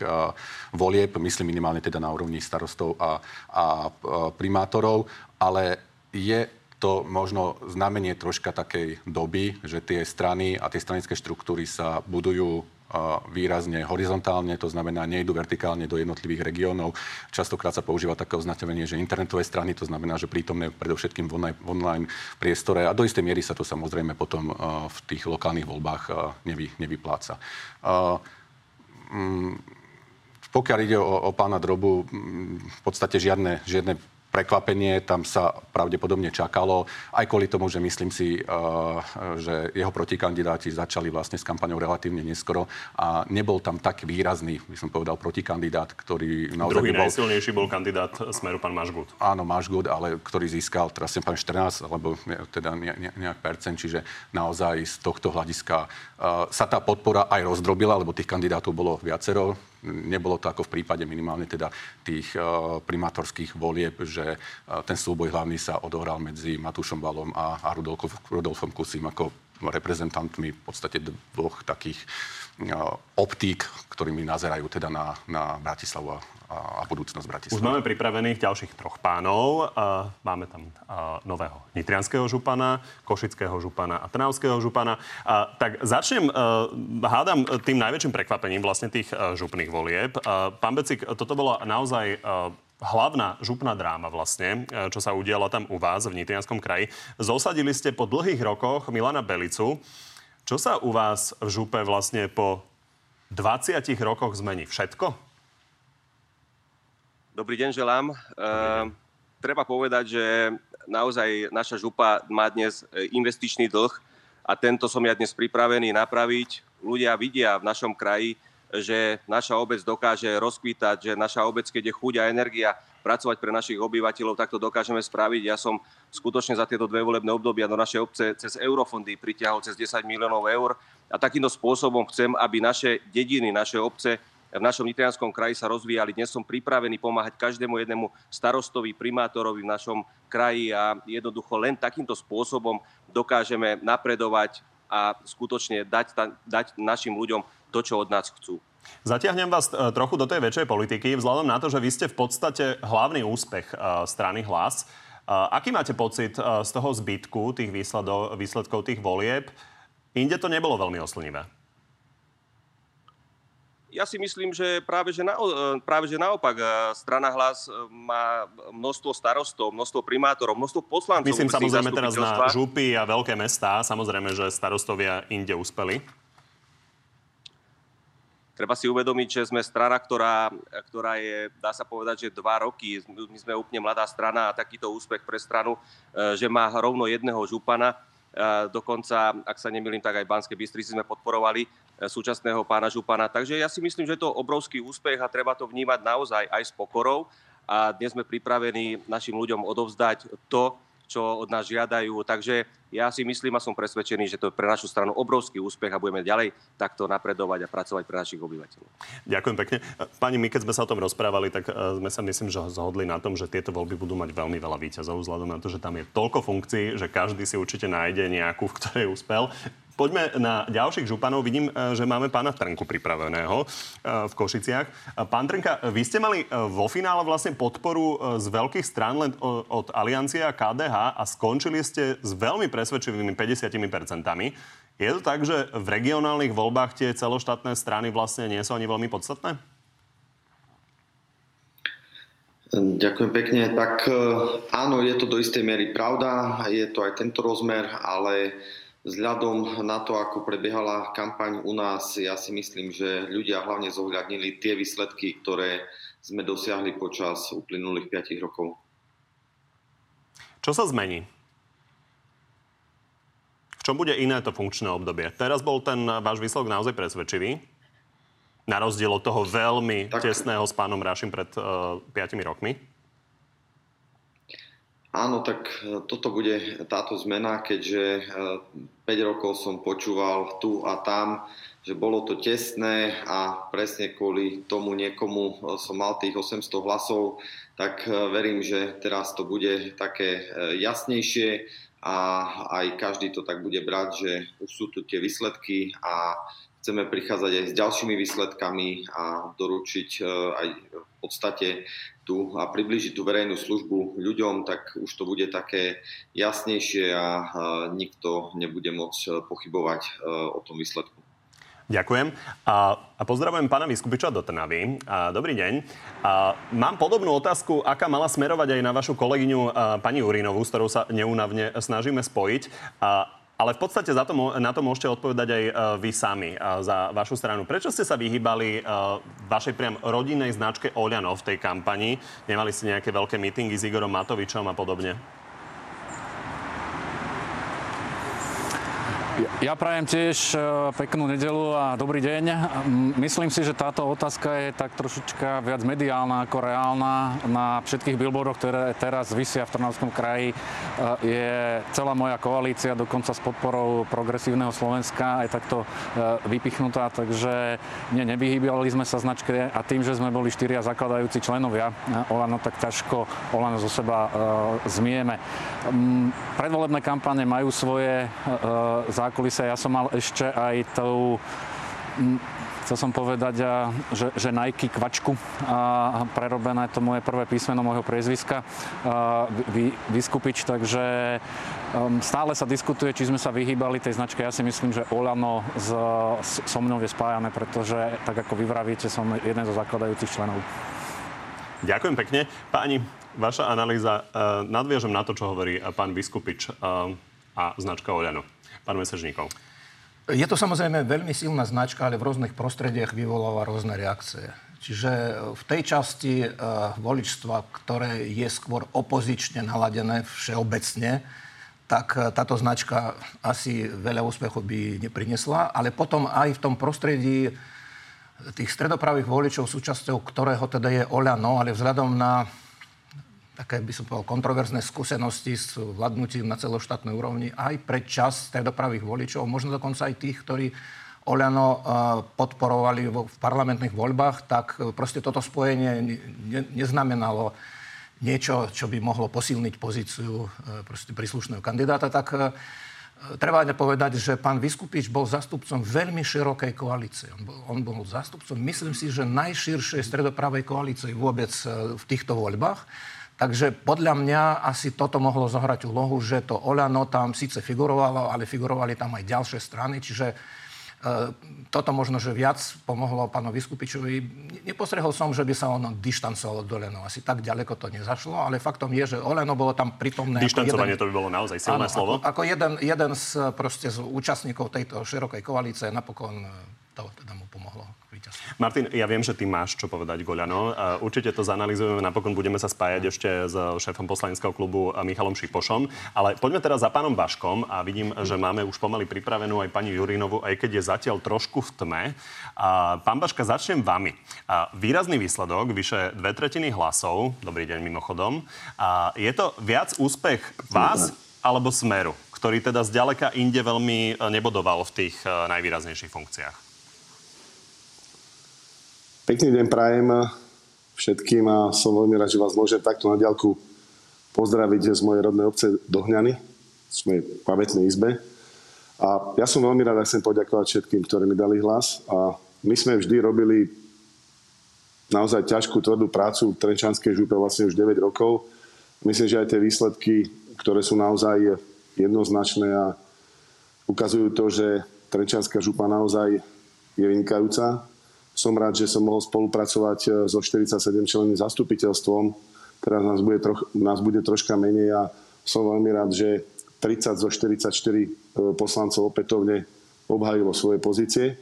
volieb, myslím minimálne teda na úrovni starostov a, a primátorov, ale je to možno znamenie troška takej doby, že tie strany a tie stranické štruktúry sa budujú výrazne horizontálne, to znamená, nejdu vertikálne do jednotlivých regiónov. Častokrát sa používa také označenie, že internetové strany, to znamená, že prítomné predovšetkým v online, online priestore a do istej miery sa to samozrejme potom v tých lokálnych voľbách nevy, nevypláca. Mm, pokiaľ ide o, o pána Drobu, mm, v podstate žiadne, žiadne prekvapenie, tam sa pravdepodobne čakalo, aj kvôli tomu, že myslím si, že jeho protikandidáti začali vlastne s kampaňou relatívne neskoro a nebol tam tak výrazný, by som povedal, protikandidát, ktorý naozaj Druhý bol... najsilnejší bol kandidát Smeru, pán Mažgut. Áno, Mažgut, ale ktorý získal, teraz sem pán 14, alebo teda nejak percent, čiže naozaj z tohto hľadiska uh, sa tá podpora aj rozdrobila, lebo tých kandidátov bolo viacero nebolo to ako v prípade minimálne teda tých uh, primátorských volieb, že uh, ten súboj hlavný sa odohral medzi Matúšom Balom a, Rudolfom Kusím ako reprezentantmi v podstate dvoch takých optík, ktorými nazerajú teda na, na Bratislavu a, a budúcnosť Bratislavy. Už máme pripravených ďalších troch pánov. Máme tam nového nitrianského župana, košického župana a trnavského župana. Tak začnem, hádam, tým najväčším prekvapením vlastne tých župných volieb. Pán Becik, toto bolo naozaj hlavná župná dráma vlastne, čo sa udiala tam u vás v Nitrianskom kraji. Zosadili ste po dlhých rokoch Milana Belicu. Čo sa u vás v župe vlastne po 20 rokoch zmení? Všetko? Dobrý deň želám. Dobrý deň. E, treba povedať, že naozaj naša župa má dnes e, investičný dlh a tento som ja dnes pripravený napraviť. Ľudia vidia v našom kraji, že naša obec dokáže rozkvítať, že naša obec, keď je chuť a energia pracovať pre našich obyvateľov, tak to dokážeme spraviť. Ja som skutočne za tieto dve volebné obdobia do našej obce cez eurofondy pritiahol cez 10 miliónov eur a takýmto spôsobom chcem, aby naše dediny, naše obce v našom Nitrianskom kraji sa rozvíjali. Dnes som pripravený pomáhať každému jednému starostovi, primátorovi v našom kraji a jednoducho len takýmto spôsobom dokážeme napredovať a skutočne dať, dať našim ľuďom to, čo od nás chcú. Zatiahnem vás e, trochu do tej väčšej politiky, vzhľadom na to, že vy ste v podstate hlavný úspech e, strany Hlas. E, aký máte pocit z toho zbytku tých výsledkov tých volieb? Inde to nebolo veľmi oslnivé. Ja si myslím, že práve že, na, práve že naopak strana hlas má množstvo starostov, množstvo primátorov, množstvo poslancov. Myslím samozrejme teraz na župy a veľké mestá. Samozrejme, že starostovia inde uspeli. Treba si uvedomiť, že sme strana, ktorá, ktorá je, dá sa povedať, že dva roky. My sme úplne mladá strana a takýto úspech pre stranu, že má rovno jedného župana Dokonca, ak sa nemýlim, tak aj Banské Bystrici sme podporovali e, súčasného pána Župana. Takže ja si myslím, že je to obrovský úspech a treba to vnímať naozaj aj s pokorou. A dnes sme pripravení našim ľuďom odovzdať to, čo od nás žiadajú. Takže ja si myslím a som presvedčený, že to je pre našu stranu obrovský úspech a budeme ďalej takto napredovať a pracovať pre našich obyvateľov. Ďakujem pekne. Pani, my keď sme sa o tom rozprávali, tak e, sme sa myslím, že zhodli na tom, že tieto voľby budú mať veľmi veľa výťazov, vzhľadom na to, že tam je toľko funkcií, že každý si určite nájde nejakú, v ktorej úspel. Poďme na ďalších županov. Vidím, e, že máme pána Trnku pripraveného e, v Košiciach. E, pán Trnka, vy ste mali vo finále vlastne podporu z veľkých strán len od Aliancia KDH a skončili ste s veľmi presvedčivými 50%. Je to tak, že v regionálnych voľbách tie celoštátne strany vlastne nie sú ani veľmi podstatné? Ďakujem pekne. Tak áno, je to do istej miery pravda, je to aj tento rozmer, ale Vzhľadom na to, ako prebiehala kampaň u nás, ja si myslím, že ľudia hlavne zohľadnili tie výsledky, ktoré sme dosiahli počas uplynulých 5 rokov. Čo sa zmení? V čom bude iné to funkčné obdobie? Teraz bol ten váš výsledok naozaj presvedčivý. Na rozdiel od toho veľmi tak... tesného s pánom Rašim pred uh, eh, 5 rokmi. Áno, tak e, toto bude táto zmena, keďže 5 e, rokov som počúval tu a tam, že bolo to tesné a presne kvôli tomu niekomu e, som mal tých 800 hlasov, tak verím, že teraz to bude také jasnejšie a aj každý to tak bude brať, že už sú tu tie výsledky a chceme prichádzať aj s ďalšími výsledkami a doručiť aj v podstate tu a približiť tú verejnú službu ľuďom, tak už to bude také jasnejšie a nikto nebude môcť e, pochybovať e, o tom výsledku. Ďakujem. A, a pozdravujem pána Vyskupiča do Trnavy. A, dobrý deň. A, mám podobnú otázku, aká mala smerovať aj na vašu kolegyňu a, pani Urinovú, s ktorou sa neúnavne snažíme spojiť. A, Ale v podstate za to, na to môžete odpovedať aj vy sami za vašu stranu. Prečo ste sa vyhýbali vašej priam rodinnej značke Oľano v tej kampani? Nemali ste nejaké veľké mítingy s Igorom Matovičom a podobne? Ja prajem tiež e, peknú nedelu a dobrý deň. Myslím si, že táto otázka je tak trošička viac mediálna ako reálna. Na všetkých billboardoch, ktoré teraz vysia v Trnavskom kraji, e, je celá moja koalícia, dokonca s podporou progresívneho Slovenska, aj takto e, vypichnutá, takže nie, nevyhýbali sme sa značke a tým, že sme boli štyria zakladajúci členovia Olano, tak ťažko Olano zo seba zmieme. Predvolebné kampane majú svoje zákulise. Ja som mal ešte aj tou chcel som povedať, že, že Nike kvačku a prerobené to moje prvé písmeno môjho priezviska vy, Vyskupič, takže um, stále sa diskutuje, či sme sa vyhýbali tej značke. Ja si myslím, že Olano z, so mnou je spájane, pretože tak ako vy vravíte, som jeden zo zakladajúcich členov. Ďakujem pekne. Páni, vaša analýza, uh, nadviežem na to, čo hovorí pán Vyskupič uh, a značka Oľano. Pán Mesežníkov. Je to samozrejme veľmi silná značka, ale v rôznych prostrediach vyvoláva rôzne reakcie. Čiže v tej časti uh, voličstva, ktoré je skôr opozične naladené všeobecne, tak uh, táto značka asi veľa úspechov by neprinesla, ale potom aj v tom prostredí tých stredopravých voličov, súčasťou ktorého teda je Oľano, ale vzhľadom na také by som povedal kontroverzné skúsenosti s vládnutím na celoštátnej úrovni aj pre čas stredopravých voličov, možno dokonca aj tých, ktorí Oľano eh, podporovali v parlamentných voľbách, tak eh, proste toto spojenie neznamenalo niečo, čo by mohlo posilniť pozíciu eh, príslušného kandidáta, tak treba povedať, že pán Vyskupič bol zastupcom veľmi širokej koalície. On bol, on bol zastupcom, myslím si, že najširšej stredopravej koalície vôbec v týchto voľbách. Takže podľa mňa asi toto mohlo zohrať úlohu, že to Oľano tam síce figurovalo, ale figurovali tam aj ďalšie strany, čiže e, toto možno, že viac pomohlo pánovi Skupičovi. Nepostrehol som, že by sa ono dištancovalo od Oleno. Asi tak ďaleko to nezašlo, ale faktom je, že Oleno bolo tam pritomné. Dištancovanie jeden, to by bolo naozaj silné áno, slovo. Ako, ako jeden, jeden z, proste, z účastníkov tejto širokej koalície napokon to teda mu pomohlo. Martin, ja viem, že ty máš čo povedať Goľano. Určite to zanalizujeme, napokon budeme sa spájať ešte s šéfom poslaneckého klubu Michalom Šipošom. Ale poďme teraz za pánom Baškom a vidím, že máme už pomaly pripravenú aj pani Jurinovu, aj keď je zatiaľ trošku v tme. Pán Baška, začnem vami. Výrazný výsledok, vyše dve tretiny hlasov. Dobrý deň mimochodom. Je to viac úspech vás alebo Smeru, ktorý teda zďaleka inde veľmi nebodoval v tých najvýraznejších funkciách? Pekný deň prajem všetkým a som veľmi rád, že vás môžem takto na diálku pozdraviť z mojej rodnej obce Dohňany, z mojej pamätnej izbe. A ja som veľmi rád a chcem poďakovať všetkým, ktorí mi dali hlas. A my sme vždy robili naozaj ťažkú, tvrdú prácu v Trenčanskej župe vlastne už 9 rokov. Myslím, že aj tie výsledky, ktoré sú naozaj jednoznačné a ukazujú to, že Trenčanská župa naozaj je vynikajúca som rád, že som mohol spolupracovať e, so 47 členným zastupiteľstvom. Teraz nás bude, troch, nás bude troška menej a som veľmi rád, že 30 zo 44 e, poslancov opätovne obhajilo svoje pozície.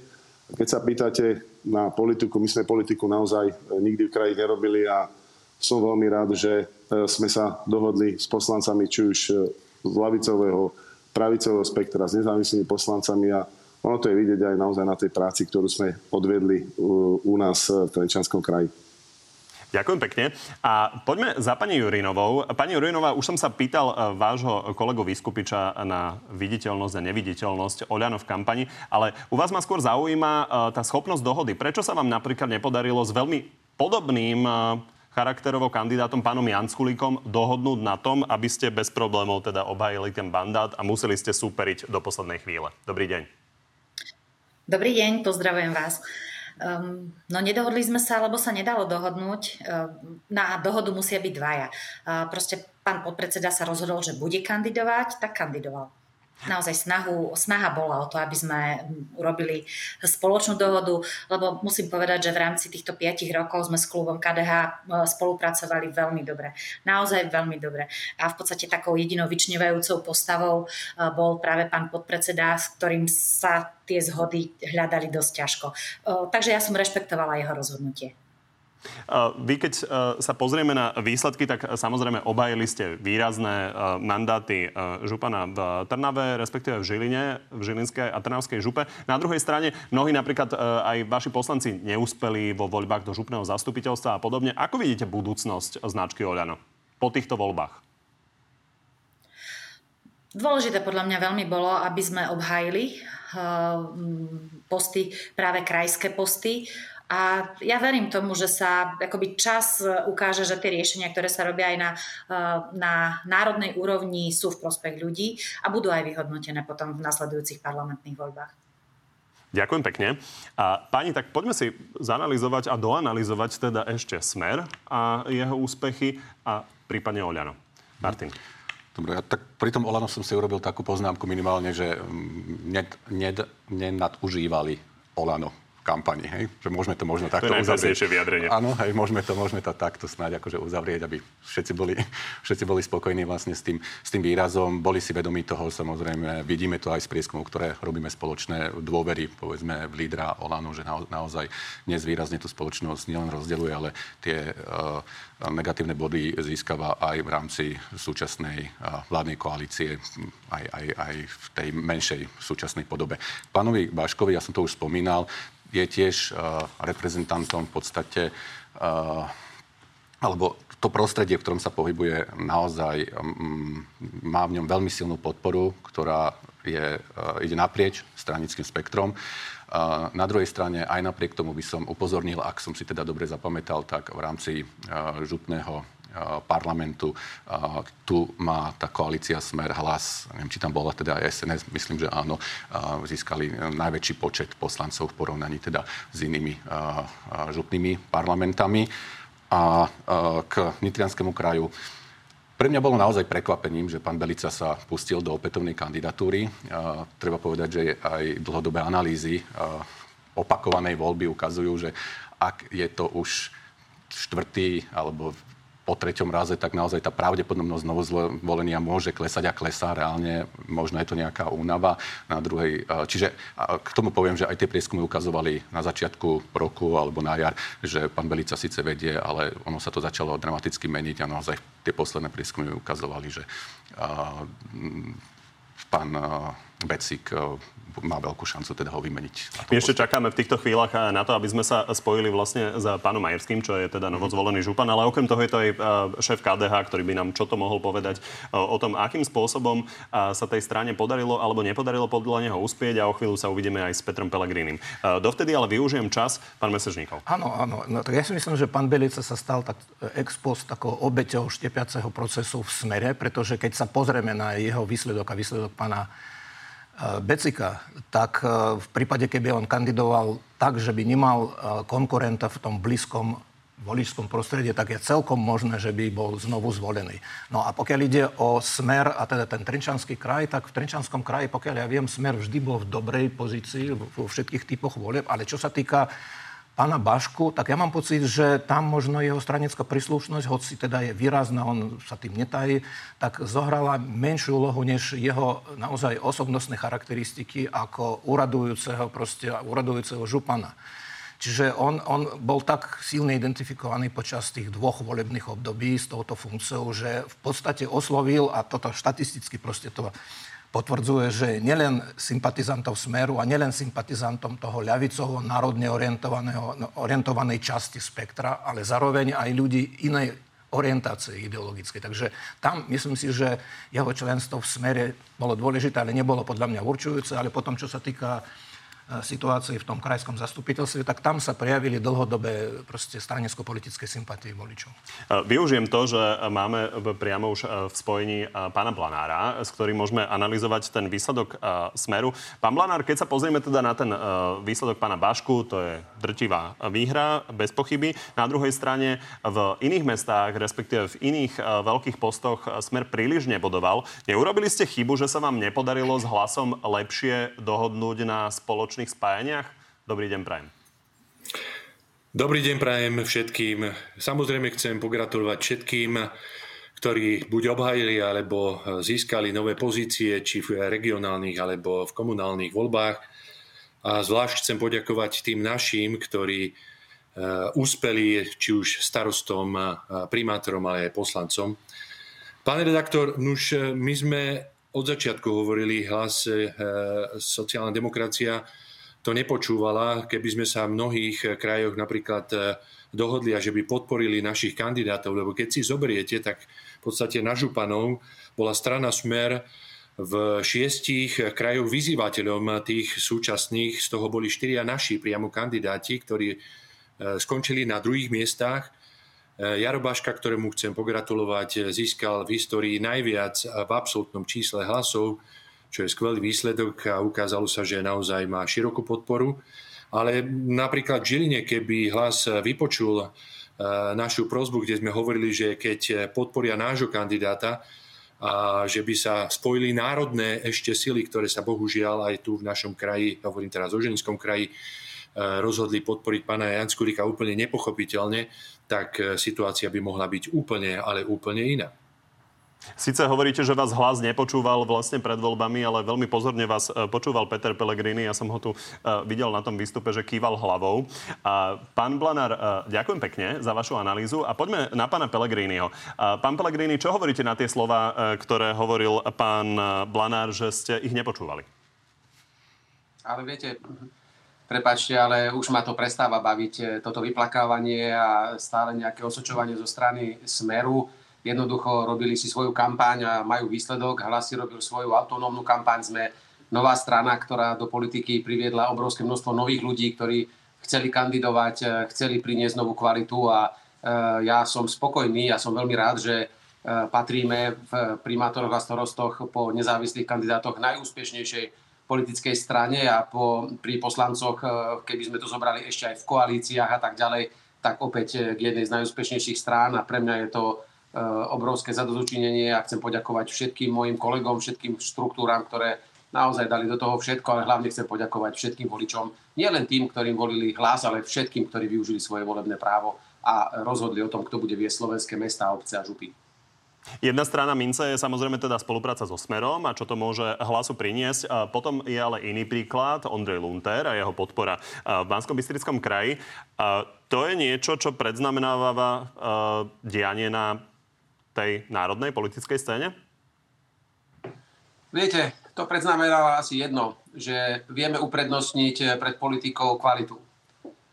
Keď sa pýtate na politiku, my sme politiku naozaj e, nikdy v kraji nerobili a som veľmi rád, že sme sa dohodli s poslancami či už z lavicového, pravicového spektra, s nezávislými poslancami a ono to je vidieť aj naozaj na tej práci, ktorú sme odvedli u nás v Trenčanskom kraji. Ďakujem pekne. A poďme za pani Jurinovou. Pani Jurinová, už som sa pýtal e, vášho kolegu Vyskupiča na viditeľnosť a neviditeľnosť Oľano v kampani, ale u vás ma skôr zaujíma tá schopnosť dohody. Prečo sa vám napríklad nepodarilo s veľmi podobným charakterovo kandidátom pánom Janskulíkom dohodnúť na tom, aby ste bez problémov teda obhajili ten bandát a museli ste súperiť do poslednej chvíle. Dobrý deň. Dobrý deň, pozdravujem vás. Um, no nedohodli sme sa, lebo sa nedalo dohodnúť. Um, na dohodu musia byť dvaja. Proste pán podpredseda sa rozhodol, že bude kandidovať, tak kandidoval. Naozaj snahu, snaha bola o to, aby sme urobili spoločnú dohodu, lebo musím povedať, že v rámci týchto 5 rokov sme s klubom KDH e, spolupracovali veľmi dobre. Naozaj veľmi dobre. A v podstate takou jedinou vyčnevajúcou postavou e, bol práve pán podpredseda, s ktorým sa tie zhody hľadali dosť ťažko. E, takže ja som rešpektovala jeho rozhodnutie. Vy, keď sa pozrieme na výsledky, tak samozrejme obajili ste výrazné mandáty župana v Trnave, respektíve v Žiline, v Žilinskej a Trnavskej župe. Na druhej strane, mnohí napríklad aj vaši poslanci neúspeli vo voľbách do župného zastupiteľstva a podobne. Ako vidíte budúcnosť značky Oľano po týchto voľbách? Dôležité podľa mňa veľmi bolo, aby sme obhájili posty, práve krajské posty a ja verím tomu, že sa akoby čas ukáže, že tie riešenia, ktoré sa robia aj na, eh, na národnej úrovni, sú v prospech ľudí a budú aj vyhodnotené potom v nasledujúcich parlamentných voľbách. Ďakujem pekne. A pani, tak poďme si zanalizovať a doanalizovať teda ešte Smer a jeho úspechy a prípadne Oľano. Martin. Dobre, ja tak pri tom Olano som si urobil takú poznámku minimálne, že mm, ned, ned, nenadužívali Olano kampani, hej? Že môžeme to možno takto to uzavrieť. vyjadrenie. Áno, hej, môžeme to, môžeme to takto snáď akože uzavrieť, aby všetci boli, všetci boli spokojní vlastne s tým, s tým výrazom. Boli si vedomí toho, samozrejme, vidíme to aj z prieskumov, ktoré robíme spoločné dôvery, povedzme, v lídra Olano, že na, naozaj dnes výrazne tú spoločnosť nielen rozdeluje, ale tie uh, negatívne body získava aj v rámci súčasnej uh, vládnej koalície, aj, aj, aj v tej menšej súčasnej podobe. Pánovi Baškovi, ja som to už spomínal, je tiež uh, reprezentantom v podstate, uh, alebo to prostredie, v ktorom sa pohybuje, naozaj um, má v ňom veľmi silnú podporu, ktorá je, uh, ide naprieč stranickým spektrom. Na druhej strane, aj napriek tomu by som upozornil, ak som si teda dobre zapamätal, tak v rámci župného parlamentu. Tu má tá koalícia Smer hlas, neviem, či tam bola teda aj SNS, myslím, že áno, získali najväčší počet poslancov v porovnaní teda s inými župnými parlamentami. A k Nitrianskému kraju pre mňa bolo naozaj prekvapením, že pán Belica sa pustil do opätovnej kandidatúry. treba povedať, že aj dlhodobé analýzy opakovanej voľby ukazujú, že ak je to už štvrtý alebo po treťom raze, tak naozaj tá pravdepodobnosť znovu zvolenia môže klesať a klesá reálne. Možno je to nejaká únava na druhej. Čiže k tomu poviem, že aj tie prieskumy ukazovali na začiatku roku alebo na jar, že pán Belica síce vedie, ale ono sa to začalo dramaticky meniť a naozaj tie posledné prieskumy ukazovali, že pán Becik má veľkú šancu teda ho vymeniť. My ešte čakáme v týchto chvíľach eh, na to, aby sme sa spojili vlastne s pánom Majerským, čo je teda novozvolený župan, ale okrem toho je to aj eh, šéf KDH, ktorý by nám čo to mohol povedať eh, o tom, akým spôsobom sa tej strane podarilo alebo nepodarilo podľa neho uspieť a o chvíľu sa uvidíme aj s Petrom Pelegrínim. Dovtedy ale využijem čas, pán Mesežníkov. Áno, áno. No, tak ja si myslím, že pán Belica sa stal tak ex post takou obeťou štepiaceho procesu v smere, pretože keď sa pozrieme na jeho výsledok a výsledok pána Becika, tak e, v prípade, keby on kandidoval tak, že by nemal e, konkurenta v tom blízkom voličskom prostredí, tak je celkom možné, že by bol znovu zvolený. No a pokiaľ ide o smer, a teda ten Trenčanský kraj, tak v Trenčanskom kraji, pokiaľ ja viem, smer vždy bol v dobrej pozícii vo všetkých typoch volieb, ale čo sa týka pána Bašku, tak ja mám pocit, že tam možno jeho stranická príslušnosť, hoci teda je výrazná, on sa tým netají, tak zohrala menšiu úlohu než jeho naozaj osobnostné charakteristiky ako uradujúceho, proste, uradujúceho župana. Čiže on, on bol tak silne identifikovaný počas tých dvoch volebných období s touto funkciou, že v podstate oslovil, a toto štatisticky proste to potvrdzuje, že nielen sympatizantov Smeru a nielen sympatizantom toho ľavicovo národne orientovaného, orientovanej časti spektra, ale zároveň aj ľudí inej orientácie ideologické. Takže tam myslím si, že jeho členstvo v smere bolo dôležité, ale nebolo podľa mňa určujúce, ale potom, čo sa týka situácii v tom krajskom zastupiteľstve, tak tam sa prejavili dlhodobé proste stranecko-politické sympatie voličov. Využijem to, že máme priamo už e, v spojení e, pána Blanára, s ktorým môžeme analyzovať ten výsledok e, Smeru. Pán Blanár, keď sa pozrieme teda na ten výsledok pána Bašku, to je drtivá výhra, bez pochyby. Na druhej strane v iných mestách, respektíve v iných uh, veľkých postoch Smer príliš nebodoval. Neurobili ste chybu, že sa vám nepodarilo s hlasom lepšie dohodnúť na spoločných spájaniach? Dobrý deň, Prajem. Dobrý deň prajem všetkým. Samozrejme chcem pogratulovať všetkým, ktorí buď obhajili alebo získali nové pozície, či v regionálnych alebo v komunálnych voľbách. A zvlášť chcem poďakovať tým našim, ktorí e, úspeli či už starostom, primátorom, ale aj poslancom. Pán redaktor, nuž my sme od začiatku hovorili hlas e, sociálna demokracia to nepočúvala, keby sme sa v mnohých krajoch napríklad e, dohodli a že by podporili našich kandidátov, lebo keď si zoberiete, tak v podstate na Županov bola strana Smer v šiestich krajoch vyzývateľom tých súčasných, z toho boli štyria naši priamo kandidáti, ktorí e, skončili na druhých miestach. E, Jarobaška, ktorému chcem pogratulovať, získal v histórii najviac v absolútnom čísle hlasov čo je skvelý výsledok a ukázalo sa, že naozaj má širokú podporu. Ale napríklad v Žiline, keby hlas vypočul e, našu prozbu, kde sme hovorili, že keď podporia nášho kandidáta, a že by sa spojili národné ešte sily, ktoré sa bohužiaľ aj tu v našom kraji, hovorím teraz o Žilinskom kraji, e, rozhodli podporiť pána Janskurika úplne nepochopiteľne, tak e, situácia by mohla byť úplne, ale úplne iná. Sice hovoríte, že vás hlas nepočúval vlastne pred voľbami, ale veľmi pozorne vás e, počúval Peter Pellegrini. Ja som ho tu e, videl na tom výstupe, že kýval hlavou. Pán Blanár, e, ďakujem pekne za vašu analýzu a poďme na pána Pellegriniho. Pán Pellegrini, čo hovoríte na tie slova, ktoré hovoril pán Blanár, že ste ich nepočúvali? Ale viete, prepačte, ale už ma to prestáva baviť, toto vyplakávanie a stále nejaké osočovanie zo strany Smeru jednoducho robili si svoju kampaň a majú výsledok. Hlas si robil svoju autonómnu kampaň. Sme nová strana, ktorá do politiky priviedla obrovské množstvo nových ľudí, ktorí chceli kandidovať, eh, chceli priniesť novú kvalitu a eh, ja som spokojný, ja som veľmi rád, že eh, patríme v primátoroch a starostoch po nezávislých kandidátoch najúspešnejšej politickej strane a po, pri poslancoch, keby sme to zobrali ešte aj v koalíciách a tak ďalej, tak opäť k jednej z najúspešnejších strán a pre mňa je to obrovské zadozučinenie a chcem poďakovať všetkým mojim kolegom, všetkým štruktúram, ktoré naozaj dali do toho všetko, ale hlavne chcem poďakovať všetkým voličom, nie len tým, ktorým volili hlas, ale všetkým, ktorí využili svoje volebné právo a rozhodli o tom, kto bude viesť slovenské mesta, obce a župy. Jedna strana mince je samozrejme teda spolupráca so Smerom a čo to môže hlasu priniesť. Potom je ale iný príklad, Ondrej Lunter a jeho podpora v Banskom bystrickom kraji. A to je niečo, čo predznamenáva dianie na tej národnej politickej scéne? Viete, to predznamenáva asi jedno, že vieme uprednostniť pred politikou kvalitu.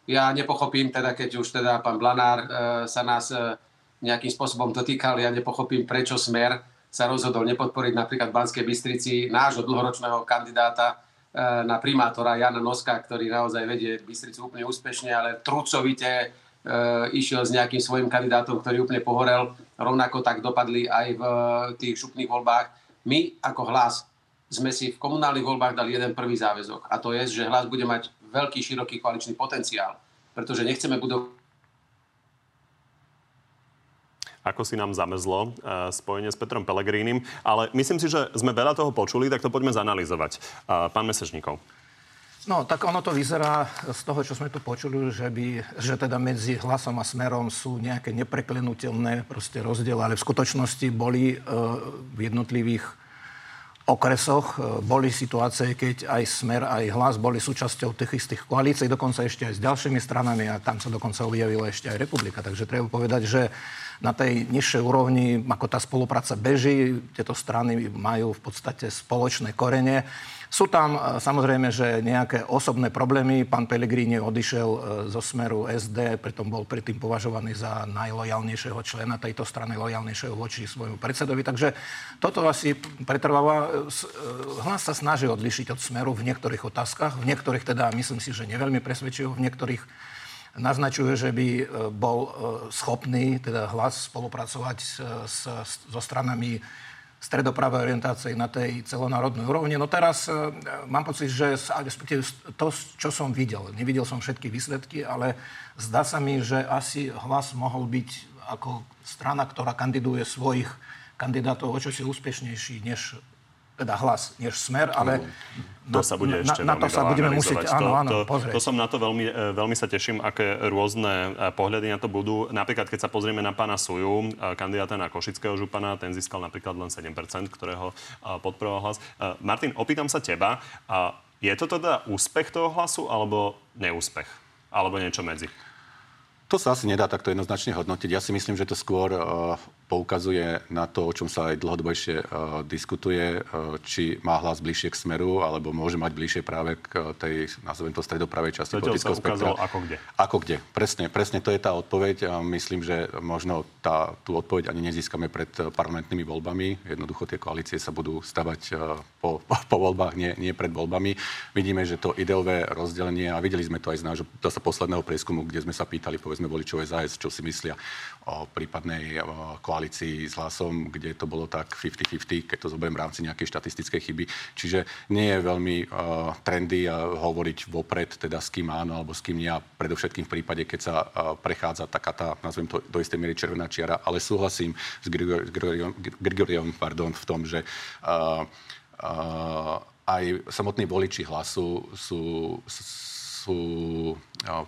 Ja nepochopím teda, keď už teda pán Blanár e, sa nás e, nejakým spôsobom dotýkal, ja nepochopím, prečo Smer sa rozhodol nepodporiť napríklad v Banskej Bystrici nášho dlhoročného kandidáta e, na primátora Jana Noska, ktorý naozaj vedie Bystricu úplne úspešne, ale trucovite išiel s nejakým svojim kandidátom, ktorý úplne pohorel. Rovnako tak dopadli aj v tých šupných voľbách. My ako hlas sme si v komunálnych voľbách dali jeden prvý záväzok. A to je, že hlas bude mať veľký, široký koaličný potenciál. Pretože nechceme budovať ako si nám zamezlo uh, spojenie s Petrom Pelegrínim. Ale myslím si, že sme veľa toho počuli, tak to poďme zanalizovať. Pán Mesežníkov. No, tak ono to vyzerá z toho, čo sme tu počuli, že, by, že teda medzi hlasom a smerom sú nejaké nepreklenutelné proste rozdiely, ale v skutočnosti boli e, v jednotlivých okresoch e, boli situácie, keď aj Smer, aj Hlas boli súčasťou tých istých koalícií, dokonca ešte aj s ďalšími stranami a tam sa dokonca objavila ešte aj Republika. Takže treba povedať, že na tej nižšej úrovni, ako tá spolupráca beží, tieto strany majú v podstate spoločné korene. Sú tam e, samozrejme, že nejaké osobné problémy. Pán Pellegrini odišiel e, zo smeru SD, pritom bol predtým považovaný za najlojalnejšieho člena tejto strany, lojalnejšieho voči svojmu predsedovi. Takže toto asi pretrváva. E, hlas sa snaží odlišiť od smeru v niektorých otázkach, v niektorých teda myslím si, že neveľmi presvedčivo, v niektorých naznačuje, že by bol schopný teda hlas spolupracovať s, s, so stranami stredopravej orientácie na tej celonárodnej úrovni. No teraz e, mám pocit, že respektíve to, čo som videl, nevidel som všetky výsledky, ale zdá sa mi, že asi hlas mohol byť ako strana, ktorá kandiduje svojich kandidátov o čosi úspešnejší než teda hlas, než smer, ale to sa bude ešte na, na to sa budeme musieť, áno, áno, to, pozrieť. To som na to veľmi, e, veľmi sa teším, aké rôzne e, pohľady na to budú. Napríklad, keď sa pozrieme na pána Suju, e, kandidáta na Košického župana, ten získal napríklad len 7%, ktorého podporoval hlas. Martin, opýtam sa teba, je to teda úspech toho hlasu, alebo neúspech? Alebo niečo medzi? To sa asi nedá takto jednoznačne hodnotiť. Ja si myslím, že to skôr poukazuje na to, o čom sa aj dlhodobejšie uh, diskutuje, uh, či má hlas bližšie k smeru, alebo môže mať bližšie práve k tej, nazvem to, stredopravej časti Zatiaľ politického spektra. ako kde. Ako kde. Presne, presne to je tá odpoveď. A myslím, že možno tá, tú odpoveď ani nezískame pred parlamentnými voľbami. Jednoducho tie koalície sa budú stavať uh, po, po voľbách, nie, nie pred voľbami. Vidíme, že to ideové rozdelenie, a videli sme to aj z nášho zase posledného prieskumu, kde sme sa pýtali, povedzme, voličov SAS, čo si myslia o prípadnej koalícii s hlasom, kde to bolo tak 50-50, keď to zoberiem v rámci nejakej štatistickej chyby. Čiže nie je veľmi trendy hovoriť vopred, teda s kým áno alebo s kým nie. Predovšetkým v prípade, keď sa prechádza taká tá, nazvem to do istej miery červená čiara. Ale súhlasím s Grigor, Grigoriom, pardon, v tom, že aj samotní voliči hlasu sú, sú, uh,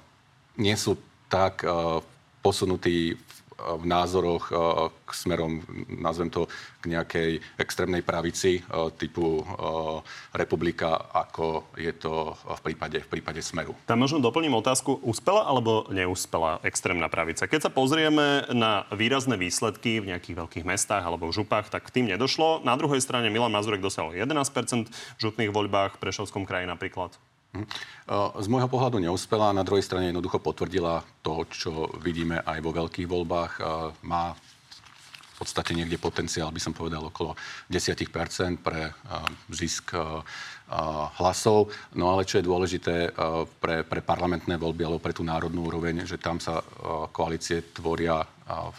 nie sú tak posunutí v v názoroch k smerom, nazvem to, k nejakej extrémnej pravici typu republika, ako je to v prípade, v prípade smeru. Tam možno doplním otázku. Úspela alebo neúspela extrémna pravica? Keď sa pozrieme na výrazné výsledky v nejakých veľkých mestách alebo v župách, tak k tým nedošlo. Na druhej strane Milan Mazurek dosiahol 11% v župných voľbách, v Prešovskom kraji napríklad. Hm. Z môjho pohľadu neúspela, na druhej strane jednoducho potvrdila to, čo vidíme aj vo veľkých voľbách. Má v podstate niekde potenciál, by som povedal, okolo 10 pre zisk hlasov. No ale čo je dôležité pre, pre parlamentné voľby alebo pre tú národnú úroveň, že tam sa koalície tvoria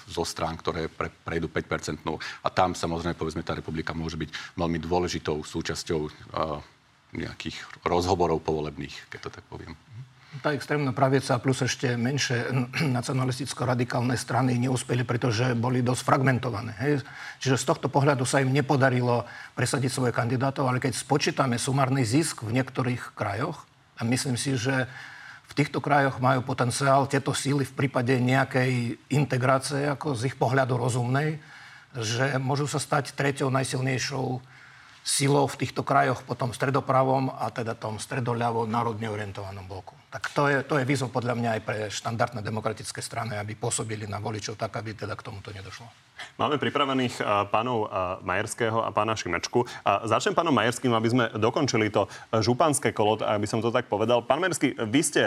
zo strán, ktoré pre, prejdú 5 A tam samozrejme, povedzme, tá republika môže byť veľmi dôležitou súčasťou nejakých rozhovorov povolebných, keď to tak poviem. Tá extrémna pravica plus ešte menšie nacionalisticko-radikálne strany neúspeli, pretože boli dosť fragmentované. Hej. Čiže z tohto pohľadu sa im nepodarilo presadiť svoje kandidátov, ale keď spočítame sumárny zisk v niektorých krajoch, a myslím si, že v týchto krajoch majú potenciál tieto síly v prípade nejakej integrácie, ako z ich pohľadu rozumnej, že môžu sa stať treťou najsilnejšou silou v týchto krajoch po tom stredopravom a teda tom stredoľavo národne orientovanom bloku. Tak to je, to je výzva podľa mňa aj pre štandardné demokratické strany, aby pôsobili na voličov tak, aby teda k tomuto nedošlo. Máme pripravených uh, pánov Majerského a pána Šimečku. Uh, začnem pánom Majerským, aby sme dokončili to županské kolo, aby som to tak povedal. Pán Majerský, vy ste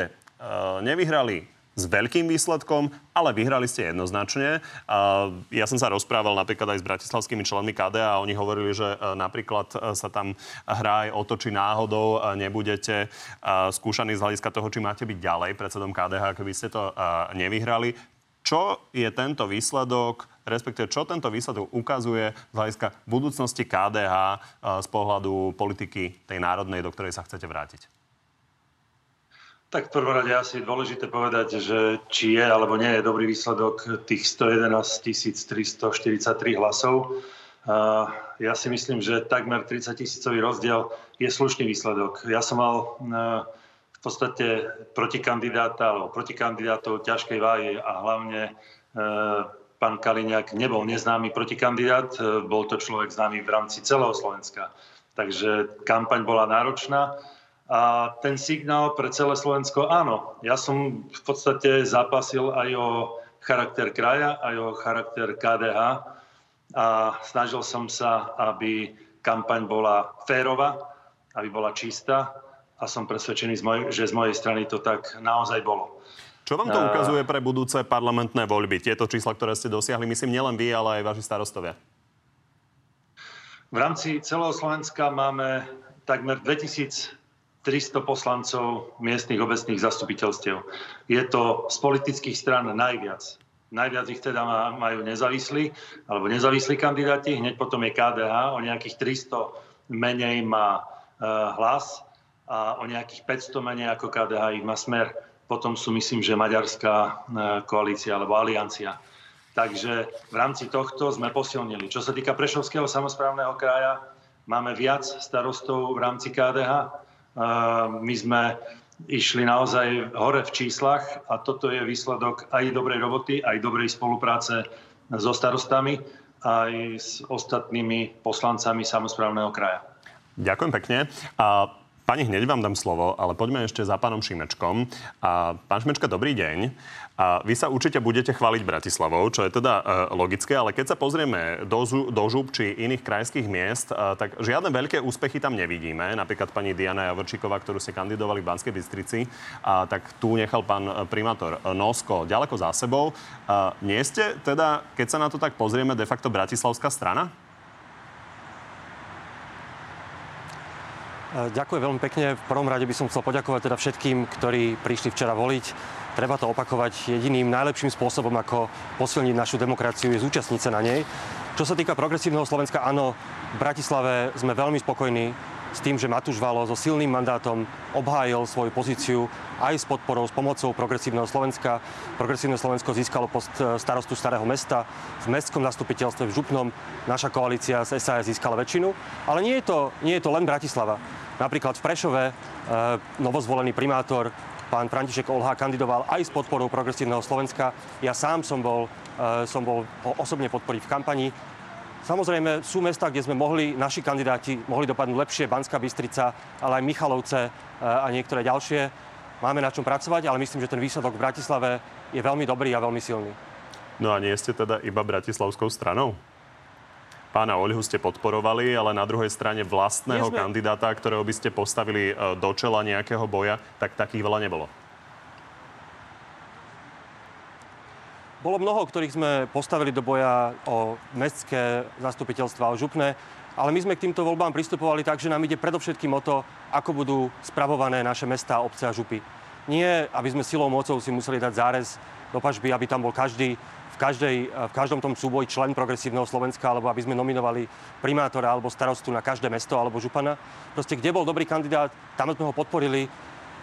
nevyhrali s veľkým výsledkom, ale vyhrali ste jednoznačne. Ja som sa rozprával napríklad aj s bratislavskými členmi KDA a oni hovorili, že e, napríklad e, sa tam hrá aj o to, či náhodou e, nebudete skúšaní z hľadiska toho, či máte byť ďalej predsedom KDH, keby ste to nevyhrali. Čo je tento výsledok, respektíve čo tento výsledok ukazuje z hľadiska budúcnosti KDH z pohľadu politiky tej národnej, do ktorej sa chcete vrátiť? Tak v prvom rade asi je dôležité povedať, že či je alebo nie je dobrý výsledok tých 111 343 hlasov. Ja si myslím, že takmer 30 tisícový rozdiel je slušný výsledok. Ja som mal v podstate protikandidáta alebo protikandidátov ťažkej váhy a hlavne pán Kaliňák nebol neznámy protikandidát, bol to človek známy v rámci celého Slovenska. Takže kampaň bola náročná a ten signál pre celé Slovensko, áno, ja som v podstate zapasil aj o charakter kraja, aj o charakter KDH a snažil som sa, aby kampaň bola férová, aby bola čistá a som presvedčený, že z mojej strany to tak naozaj bolo. Čo vám to ukazuje pre budúce parlamentné voľby? Tieto čísla, ktoré ste dosiahli, myslím, nielen vy, ale aj vaši starostovia. V rámci celého Slovenska máme takmer 2000 300 poslancov miestnych obecných zastupiteľstiev. Je to z politických stran najviac. najviac ich teda majú nezávislí, alebo nezávislí kandidáti, hneď potom je KDH, o nejakých 300 menej má hlas a o nejakých 500 menej ako KDH ich má smer. Potom sú, myslím, že maďarská koalícia alebo aliancia. Takže v rámci tohto sme posilnili. Čo sa týka Prešovského samozprávneho kraja, máme viac starostov v rámci KDH. My sme išli naozaj hore v číslach a toto je výsledok aj dobrej roboty, aj dobrej spolupráce so starostami, aj s ostatnými poslancami samozprávneho kraja. Ďakujem pekne. A Pani, hneď vám dám slovo, ale poďme ešte za pánom Šimečkom. A, pán Šimečka, dobrý deň. A vy sa určite budete chváliť Bratislavou, čo je teda e, logické, ale keď sa pozrieme do, do žúb či iných krajských miest, e, tak žiadne veľké úspechy tam nevidíme. Napríklad pani Diana Javorčíková, ktorú ste kandidovali v Banskej Bystrici, a, tak tu nechal pán primátor Nosko ďaleko za sebou. A, nie ste teda, keď sa na to tak pozrieme, de facto bratislavská strana? Ďakujem veľmi pekne. V prvom rade by som chcel poďakovať teda všetkým, ktorí prišli včera voliť. Treba to opakovať jediným najlepším spôsobom, ako posilniť našu demokraciu, je zúčastniť sa na nej. Čo sa týka progresívneho Slovenska, áno, v Bratislave sme veľmi spokojní s tým, že Matúš Valo so silným mandátom obhájil svoju pozíciu aj s podporou, s pomocou progresívneho Slovenska. Progresívne Slovensko získalo post e, starostu Starého mesta. V mestskom zastupiteľstve v Župnom naša koalícia z SAS získala väčšinu. Ale nie je to, nie je to len Bratislava. Napríklad v Prešove e, novozvolený primátor pán František Olha kandidoval aj s podporou progresívneho Slovenska. Ja sám som bol, e, som bol osobne podporiť v kampani. Samozrejme, sú mesta, kde sme mohli, naši kandidáti mohli dopadnúť lepšie, Banská Bystrica, ale aj Michalovce e, a niektoré ďalšie. Máme na čom pracovať, ale myslím, že ten výsledok v Bratislave je veľmi dobrý a veľmi silný. No a nie ste teda iba bratislavskou stranou? Pána Oľhu ste podporovali, ale na druhej strane vlastného sme... kandidáta, ktorého by ste postavili e, do čela nejakého boja, tak takých veľa nebolo. Bolo mnoho, ktorých sme postavili do boja o mestské zastupiteľstva, o župné, ale my sme k týmto voľbám pristupovali tak, že nám ide predovšetkým o to, ako budú spravované naše mesta, obce a župy. Nie, aby sme silou mocou si museli dať zárez do pažby, aby tam bol každý v, každej, v každom tom súboji člen progresívneho Slovenska, alebo aby sme nominovali primátora alebo starostu na každé mesto alebo župana. Proste, kde bol dobrý kandidát, tam sme ho podporili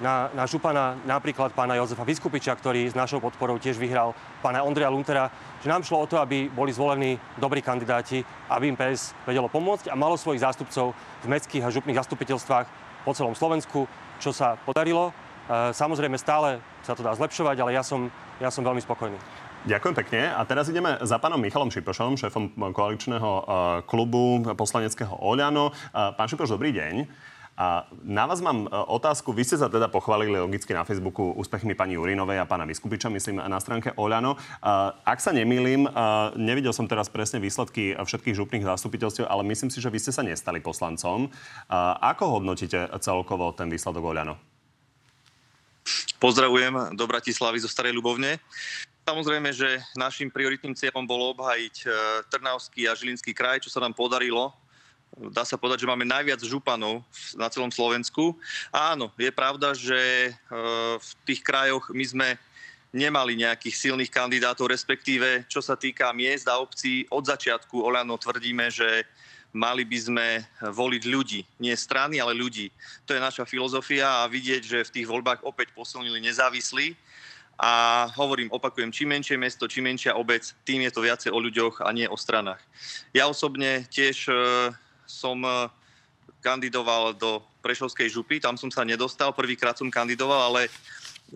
na, na župana napríklad pána Jozefa Vyskupiča, ktorý s našou podporou tiež vyhral pána Ondreja Luntera, že nám šlo o to, aby boli zvolení dobrí kandidáti, aby im PS vedelo pomôcť a malo svojich zástupcov v mestských a župných zastupiteľstvách po celom Slovensku, čo sa podarilo. E, samozrejme stále sa to dá zlepšovať, ale ja som, ja som veľmi spokojný. Ďakujem pekne. A teraz ideme za pánom Michalom Šipošom, šéfom koaličného e, klubu poslaneckého Oľano. E, pán Šipoš, dobrý deň. A na vás mám e, otázku. Vy ste sa teda pochválili logicky na Facebooku úspechmi pani Jurinovej a pána Vyskupiča, myslím, na stránke Oľano. Ak sa nemýlim, nevidel som teraz presne výsledky všetkých župných zastupiteľstiev, ale myslím si, že vy ste sa nestali poslancom. Ako hodnotíte celkovo ten výsledok Oľano? Pozdravujem do Bratislavy zo Starej Ľubovne. Samozrejme, že našim prioritným cieľom bolo obhajiť e, Trnavský a Žilinský kraj, čo sa nám podarilo dá sa povedať, že máme najviac županov na celom Slovensku. Áno, je pravda, že e, v tých krajoch my sme nemali nejakých silných kandidátov, respektíve čo sa týka miest a obcí, od začiatku Oľano tvrdíme, že mali by sme voliť ľudí. Nie strany, ale ľudí. To je naša filozofia a vidieť, že v tých voľbách opäť posilnili nezávislí. A hovorím, opakujem, čím menšie mesto, čím menšia obec, tým je to viacej o ľuďoch a nie o stranách. Ja osobne tiež e, som e, kandidoval do Prešovskej župy, tam som sa nedostal, prvýkrát som kandidoval, ale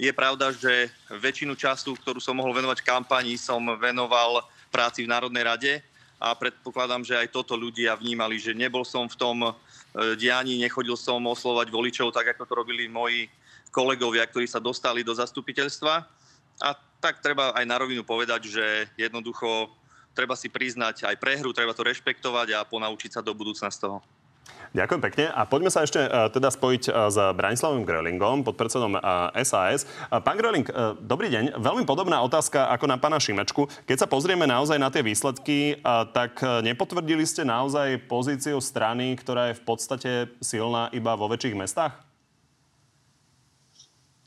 je pravda, že väčšinu času, ktorú som mohol venovať kampani, som venoval práci v Národnej rade a predpokladám, že aj toto ľudia vnímali, že nebol som v tom e, dianí, nechodil som oslovať voličov tak, ako to robili moji kolegovia, ktorí sa dostali do zastupiteľstva. A tak treba aj na rovinu povedať, že jednoducho treba si priznať aj prehru, treba to rešpektovať a ponaučiť sa do budúcna z toho. Ďakujem pekne a poďme sa ešte uh, teda spojiť uh, s Branislavom Grölingom, podpredsedom uh, SAS. Pán Gröling, dobrý deň. Veľmi podobná otázka ako na pána Šimečku. Keď sa pozrieme naozaj na tie výsledky, tak nepotvrdili ste naozaj pozíciu strany, ktorá je v podstate silná iba vo väčších mestách?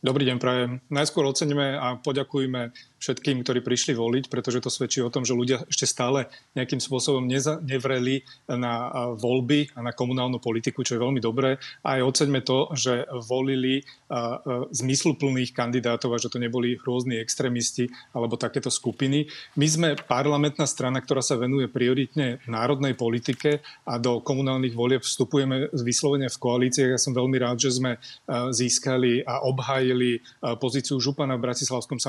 Dobrý deň, prajem. Najskôr oceníme a poďakujeme všetkým, ktorí prišli voliť, pretože to svedčí o tom, že ľudia ešte stále nejakým spôsobom neza, nevreli na voľby a na komunálnu politiku, čo je veľmi dobré. A aj oceňme to, že volili zmysluplných kandidátov a že to neboli rôzni extrémisti alebo takéto skupiny. My sme parlamentná strana, ktorá sa venuje prioritne národnej politike a do komunálnych volieb vstupujeme vyslovene v koalíciách. Ja som veľmi rád, že sme získali a obhájili pozíciu župana v Bratislavskom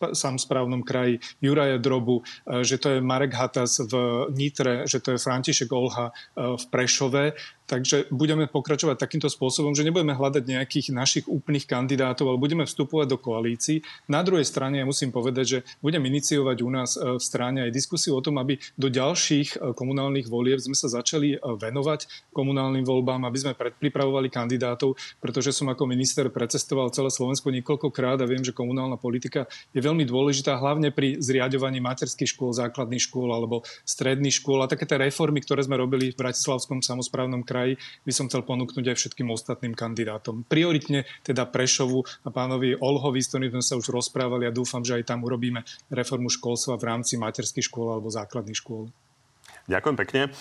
samozprávnom kraji Juraja Drobu, že to je Marek Hatas v Nitre, že to je František Olha v Prešove Takže budeme pokračovať takýmto spôsobom, že nebudeme hľadať nejakých našich úplných kandidátov, ale budeme vstupovať do koalícií. Na druhej strane ja musím povedať, že budem iniciovať u nás e, v strane aj diskusiu o tom, aby do ďalších e, komunálnych volieb sme sa začali e, venovať komunálnym voľbám, aby sme predpripravovali kandidátov, pretože som ako minister precestoval celé Slovensko niekoľkokrát a viem, že komunálna politika je veľmi dôležitá, hlavne pri zriadovaní materských škôl, základných škôl alebo stredných škôl a také tie reformy, ktoré sme robili v Bratislavskom samozprávnom kraji kraji by som chcel ponúknuť aj všetkým ostatným kandidátom. Prioritne teda Prešovu a pánovi Olhovi, s ktorým sme sa už rozprávali a dúfam, že aj tam urobíme reformu školstva v rámci materských škôl alebo základných škôl. Ďakujem pekne.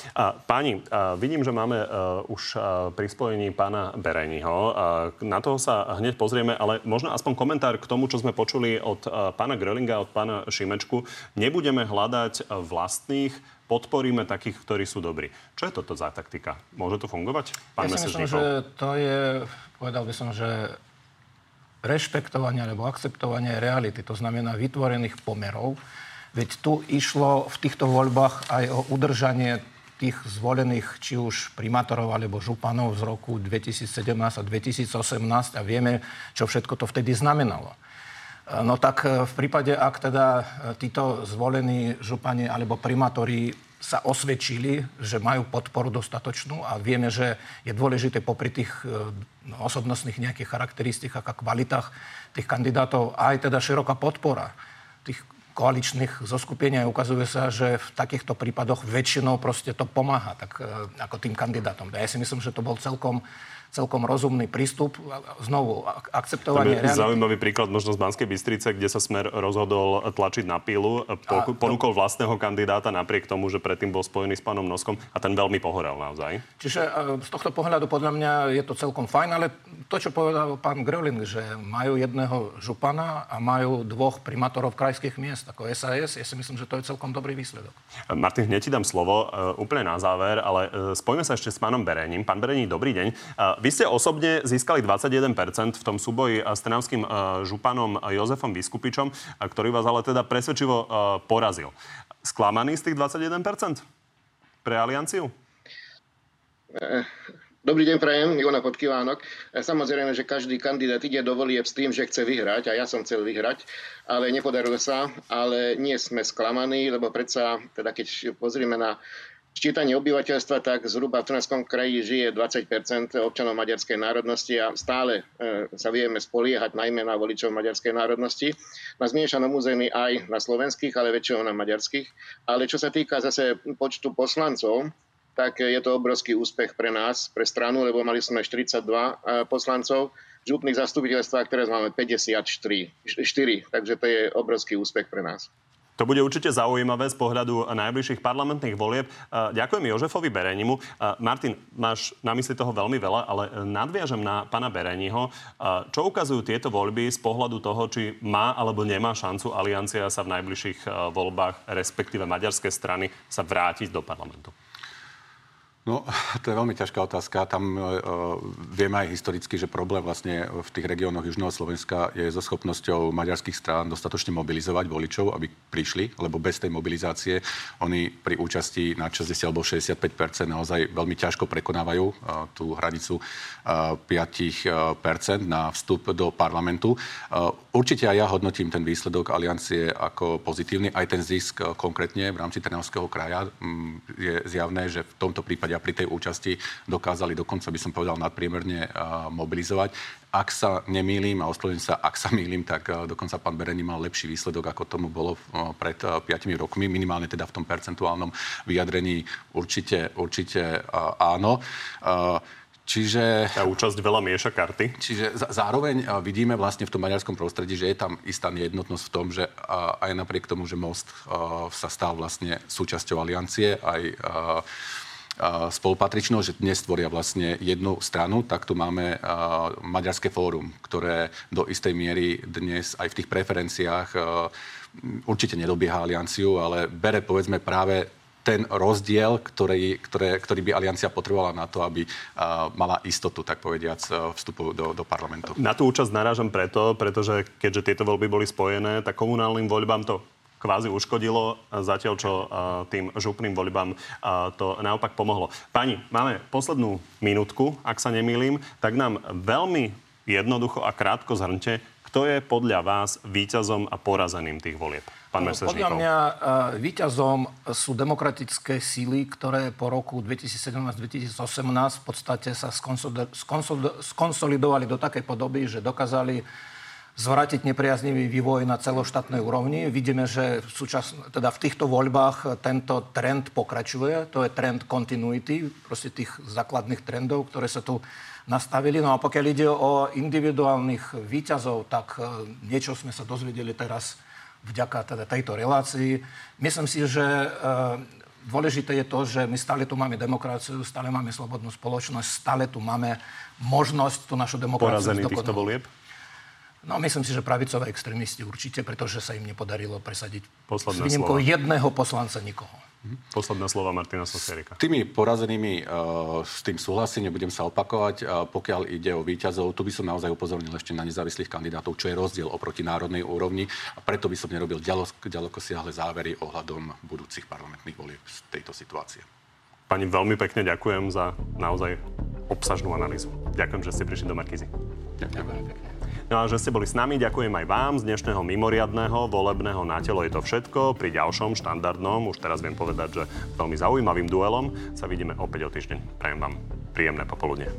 Páni, vidím, že máme už pri spojení pána Bereniho. Na toho sa hneď pozrieme, ale možno aspoň komentár k tomu, čo sme počuli od pána Grölinga, od pána Šimečku. Nebudeme hľadať vlastných podporíme takých, ktorí sú dobrí. Čo je toto za taktika? Môže to fungovať? Pán ja si myslím, že to je, povedal by som, že rešpektovanie alebo akceptovanie reality, to znamená vytvorených pomerov. Veď tu išlo v týchto voľbách aj o udržanie tých zvolených či už primátorov alebo županov z roku 2017 a 2018 a vieme, čo všetko to vtedy znamenalo. No tak e, v prípade, ak teda e, títo zvolení župani alebo primátori sa osvedčili, že majú podporu dostatočnú a vieme, že je dôležité popri tých e, no, osobnostných nejakých charakteristikách a kvalitách tých kandidátov aj teda široká podpora tých koaličných zoskupení a ukazuje sa, že v takýchto prípadoch väčšinou proste to pomáha tak, ako tým kandidátom. Ja si myslím, že to bol celkom celkom rozumný prístup. Znovu, akceptovanie reality. Zaujímavý príklad možno z Banskej Bystrice, kde sa Smer rozhodol tlačiť na pílu, po, ponúkol vlastného kandidáta napriek tomu, že predtým bol spojený s pánom Noskom a ten veľmi pohorel naozaj. Čiže e, z tohto pohľadu podľa mňa je to celkom fajn, ale to, čo povedal pán Gröling, že majú jedného župana a majú dvoch primátorov krajských miest ako SAS, ja si myslím, že to je celkom dobrý výsledok. Martin, hneď ti dám slovo úplne na záver, ale spojme sa ešte s pánom Berením. Pán Berení, dobrý deň. Vy ste osobne získali 21% v tom súboji s trnavským e, županom Jozefom Vyskupičom, ktorý vás ale teda presvedčivo porazil. Sklamaný z tých 21% pre alianciu? Dobrý deň, prajem, Ivona Podkivánok. Samozrejme, že každý kandidát ide do volieb s tým, že chce vyhrať a ja som chcel vyhrať, ale nepodarilo sa, ale nie sme sklamaní, lebo predsa, teda keď pozrieme na Ščítanie obyvateľstva, tak zhruba v Trnavskom kraji žije 20% občanov maďarskej národnosti a stále e, sa vieme spoliehať najmä na voličov maďarskej národnosti. Na zmiešanom území aj na slovenských, ale väčšinou na maďarských. Ale čo sa týka zase počtu poslancov, tak je to obrovský úspech pre nás, pre stranu, lebo mali sme 42 e, poslancov, župných zastupiteľstvách, ktoré máme 54, 4, takže to je obrovský úspech pre nás. To bude určite zaujímavé z pohľadu najbližších parlamentných volieb. Ďakujem Jožefovi Berenimu. Martin, máš na mysli toho veľmi veľa, ale nadviažem na pana Bereniho. Čo ukazujú tieto voľby z pohľadu toho, či má alebo nemá šancu aliancia sa v najbližších voľbách, respektíve maďarské strany, sa vrátiť do parlamentu? No, to je veľmi ťažká otázka. Tam uh, vieme aj historicky, že problém vlastne v tých regiónoch Južného Slovenska je so schopnosťou maďarských strán dostatočne mobilizovať voličov, aby prišli, lebo bez tej mobilizácie oni pri účasti na 60 alebo 65 naozaj veľmi ťažko prekonávajú uh, tú hranicu uh, 5 na vstup do parlamentu. Uh, určite aj ja hodnotím ten výsledok aliancie ako pozitívny. Aj ten zisk uh, konkrétne v rámci Trnavského kraja um, je zjavné, že v tomto prípade a pri tej účasti dokázali dokonca, by som povedal, nadpriemerne mobilizovať. Ak sa nemýlim, a oslovím sa, ak sa mýlim, tak dokonca pán Bereni mal lepší výsledok, ako tomu bolo pred 5 rokmi, minimálne teda v tom percentuálnom vyjadrení určite, určite áno. Čiže... Tá účasť veľa mieša karty. Čiže zároveň vidíme vlastne v tom maďarskom prostredí, že je tam istá nejednotnosť v tom, že aj napriek tomu, že Most sa stal vlastne súčasťou aliancie, aj spolupatričnosť, že dnes tvoria vlastne jednu stranu, tak tu máme Maďarské fórum, ktoré do istej miery dnes aj v tých preferenciách určite nedobieha alianciu, ale bere povedzme práve ten rozdiel, ktorý, ktoré, ktorý by aliancia potrebovala na to, aby uh, mala istotu, tak povediac, vstupu do, do parlamentu. Na tú účasť narážam preto, pretože keďže tieto voľby boli spojené, tak komunálnym voľbám to kvázi uškodilo, zatiaľ čo tým župným voľbám to naopak pomohlo. Pani, máme poslednú minútku, ak sa nemýlim, tak nám veľmi jednoducho a krátko zhrňte, kto je podľa vás víťazom a porazeným tých volieb? Pán no, Podľa mňa uh, víťazom sú demokratické síly, ktoré po roku 2017-2018 v podstate sa skonsolidovali do takej podoby, že dokázali zvrátiť nepriaznivý vývoj na celoštátnej úrovni. Vidíme, že v, súčas, teda v týchto voľbách tento trend pokračuje. To je trend continuity, proste tých základných trendov, ktoré sa tu nastavili. No a pokiaľ ide o individuálnych výťazov, tak niečo sme sa dozvedeli teraz vďaka teda tejto relácii. Myslím si, že e, dôležité je to, že my stále tu máme demokraciu, stále máme slobodnú spoločnosť, stále tu máme možnosť tú našu demokraciu... Porazený týchto volieb? No, myslím si, že pravicové extrémisti určite, pretože sa im nepodarilo presadiť Posledné s výnimkou jedného poslanca nikoho. Posledné slova Martina Sosierika. Tými porazenými uh, s tým súhlasím, nebudem sa opakovať. Uh, pokiaľ ide o výťazov, tu by som naozaj upozornil ešte na nezávislých kandidátov, čo je rozdiel oproti národnej úrovni. A preto by som nerobil ďaleko siahle závery ohľadom budúcich parlamentných volieb z tejto situácie. Pani, veľmi pekne ďakujem za naozaj obsažnú analýzu. Ďakujem, že ste prišli do Markízy. Ďakujem pekne. No že ste boli s nami, ďakujem aj vám z dnešného mimoriadného volebného na telo je to všetko. Pri ďalšom štandardnom, už teraz viem povedať, že veľmi zaujímavým duelom sa vidíme opäť o týždeň. Prajem vám príjemné popoludne.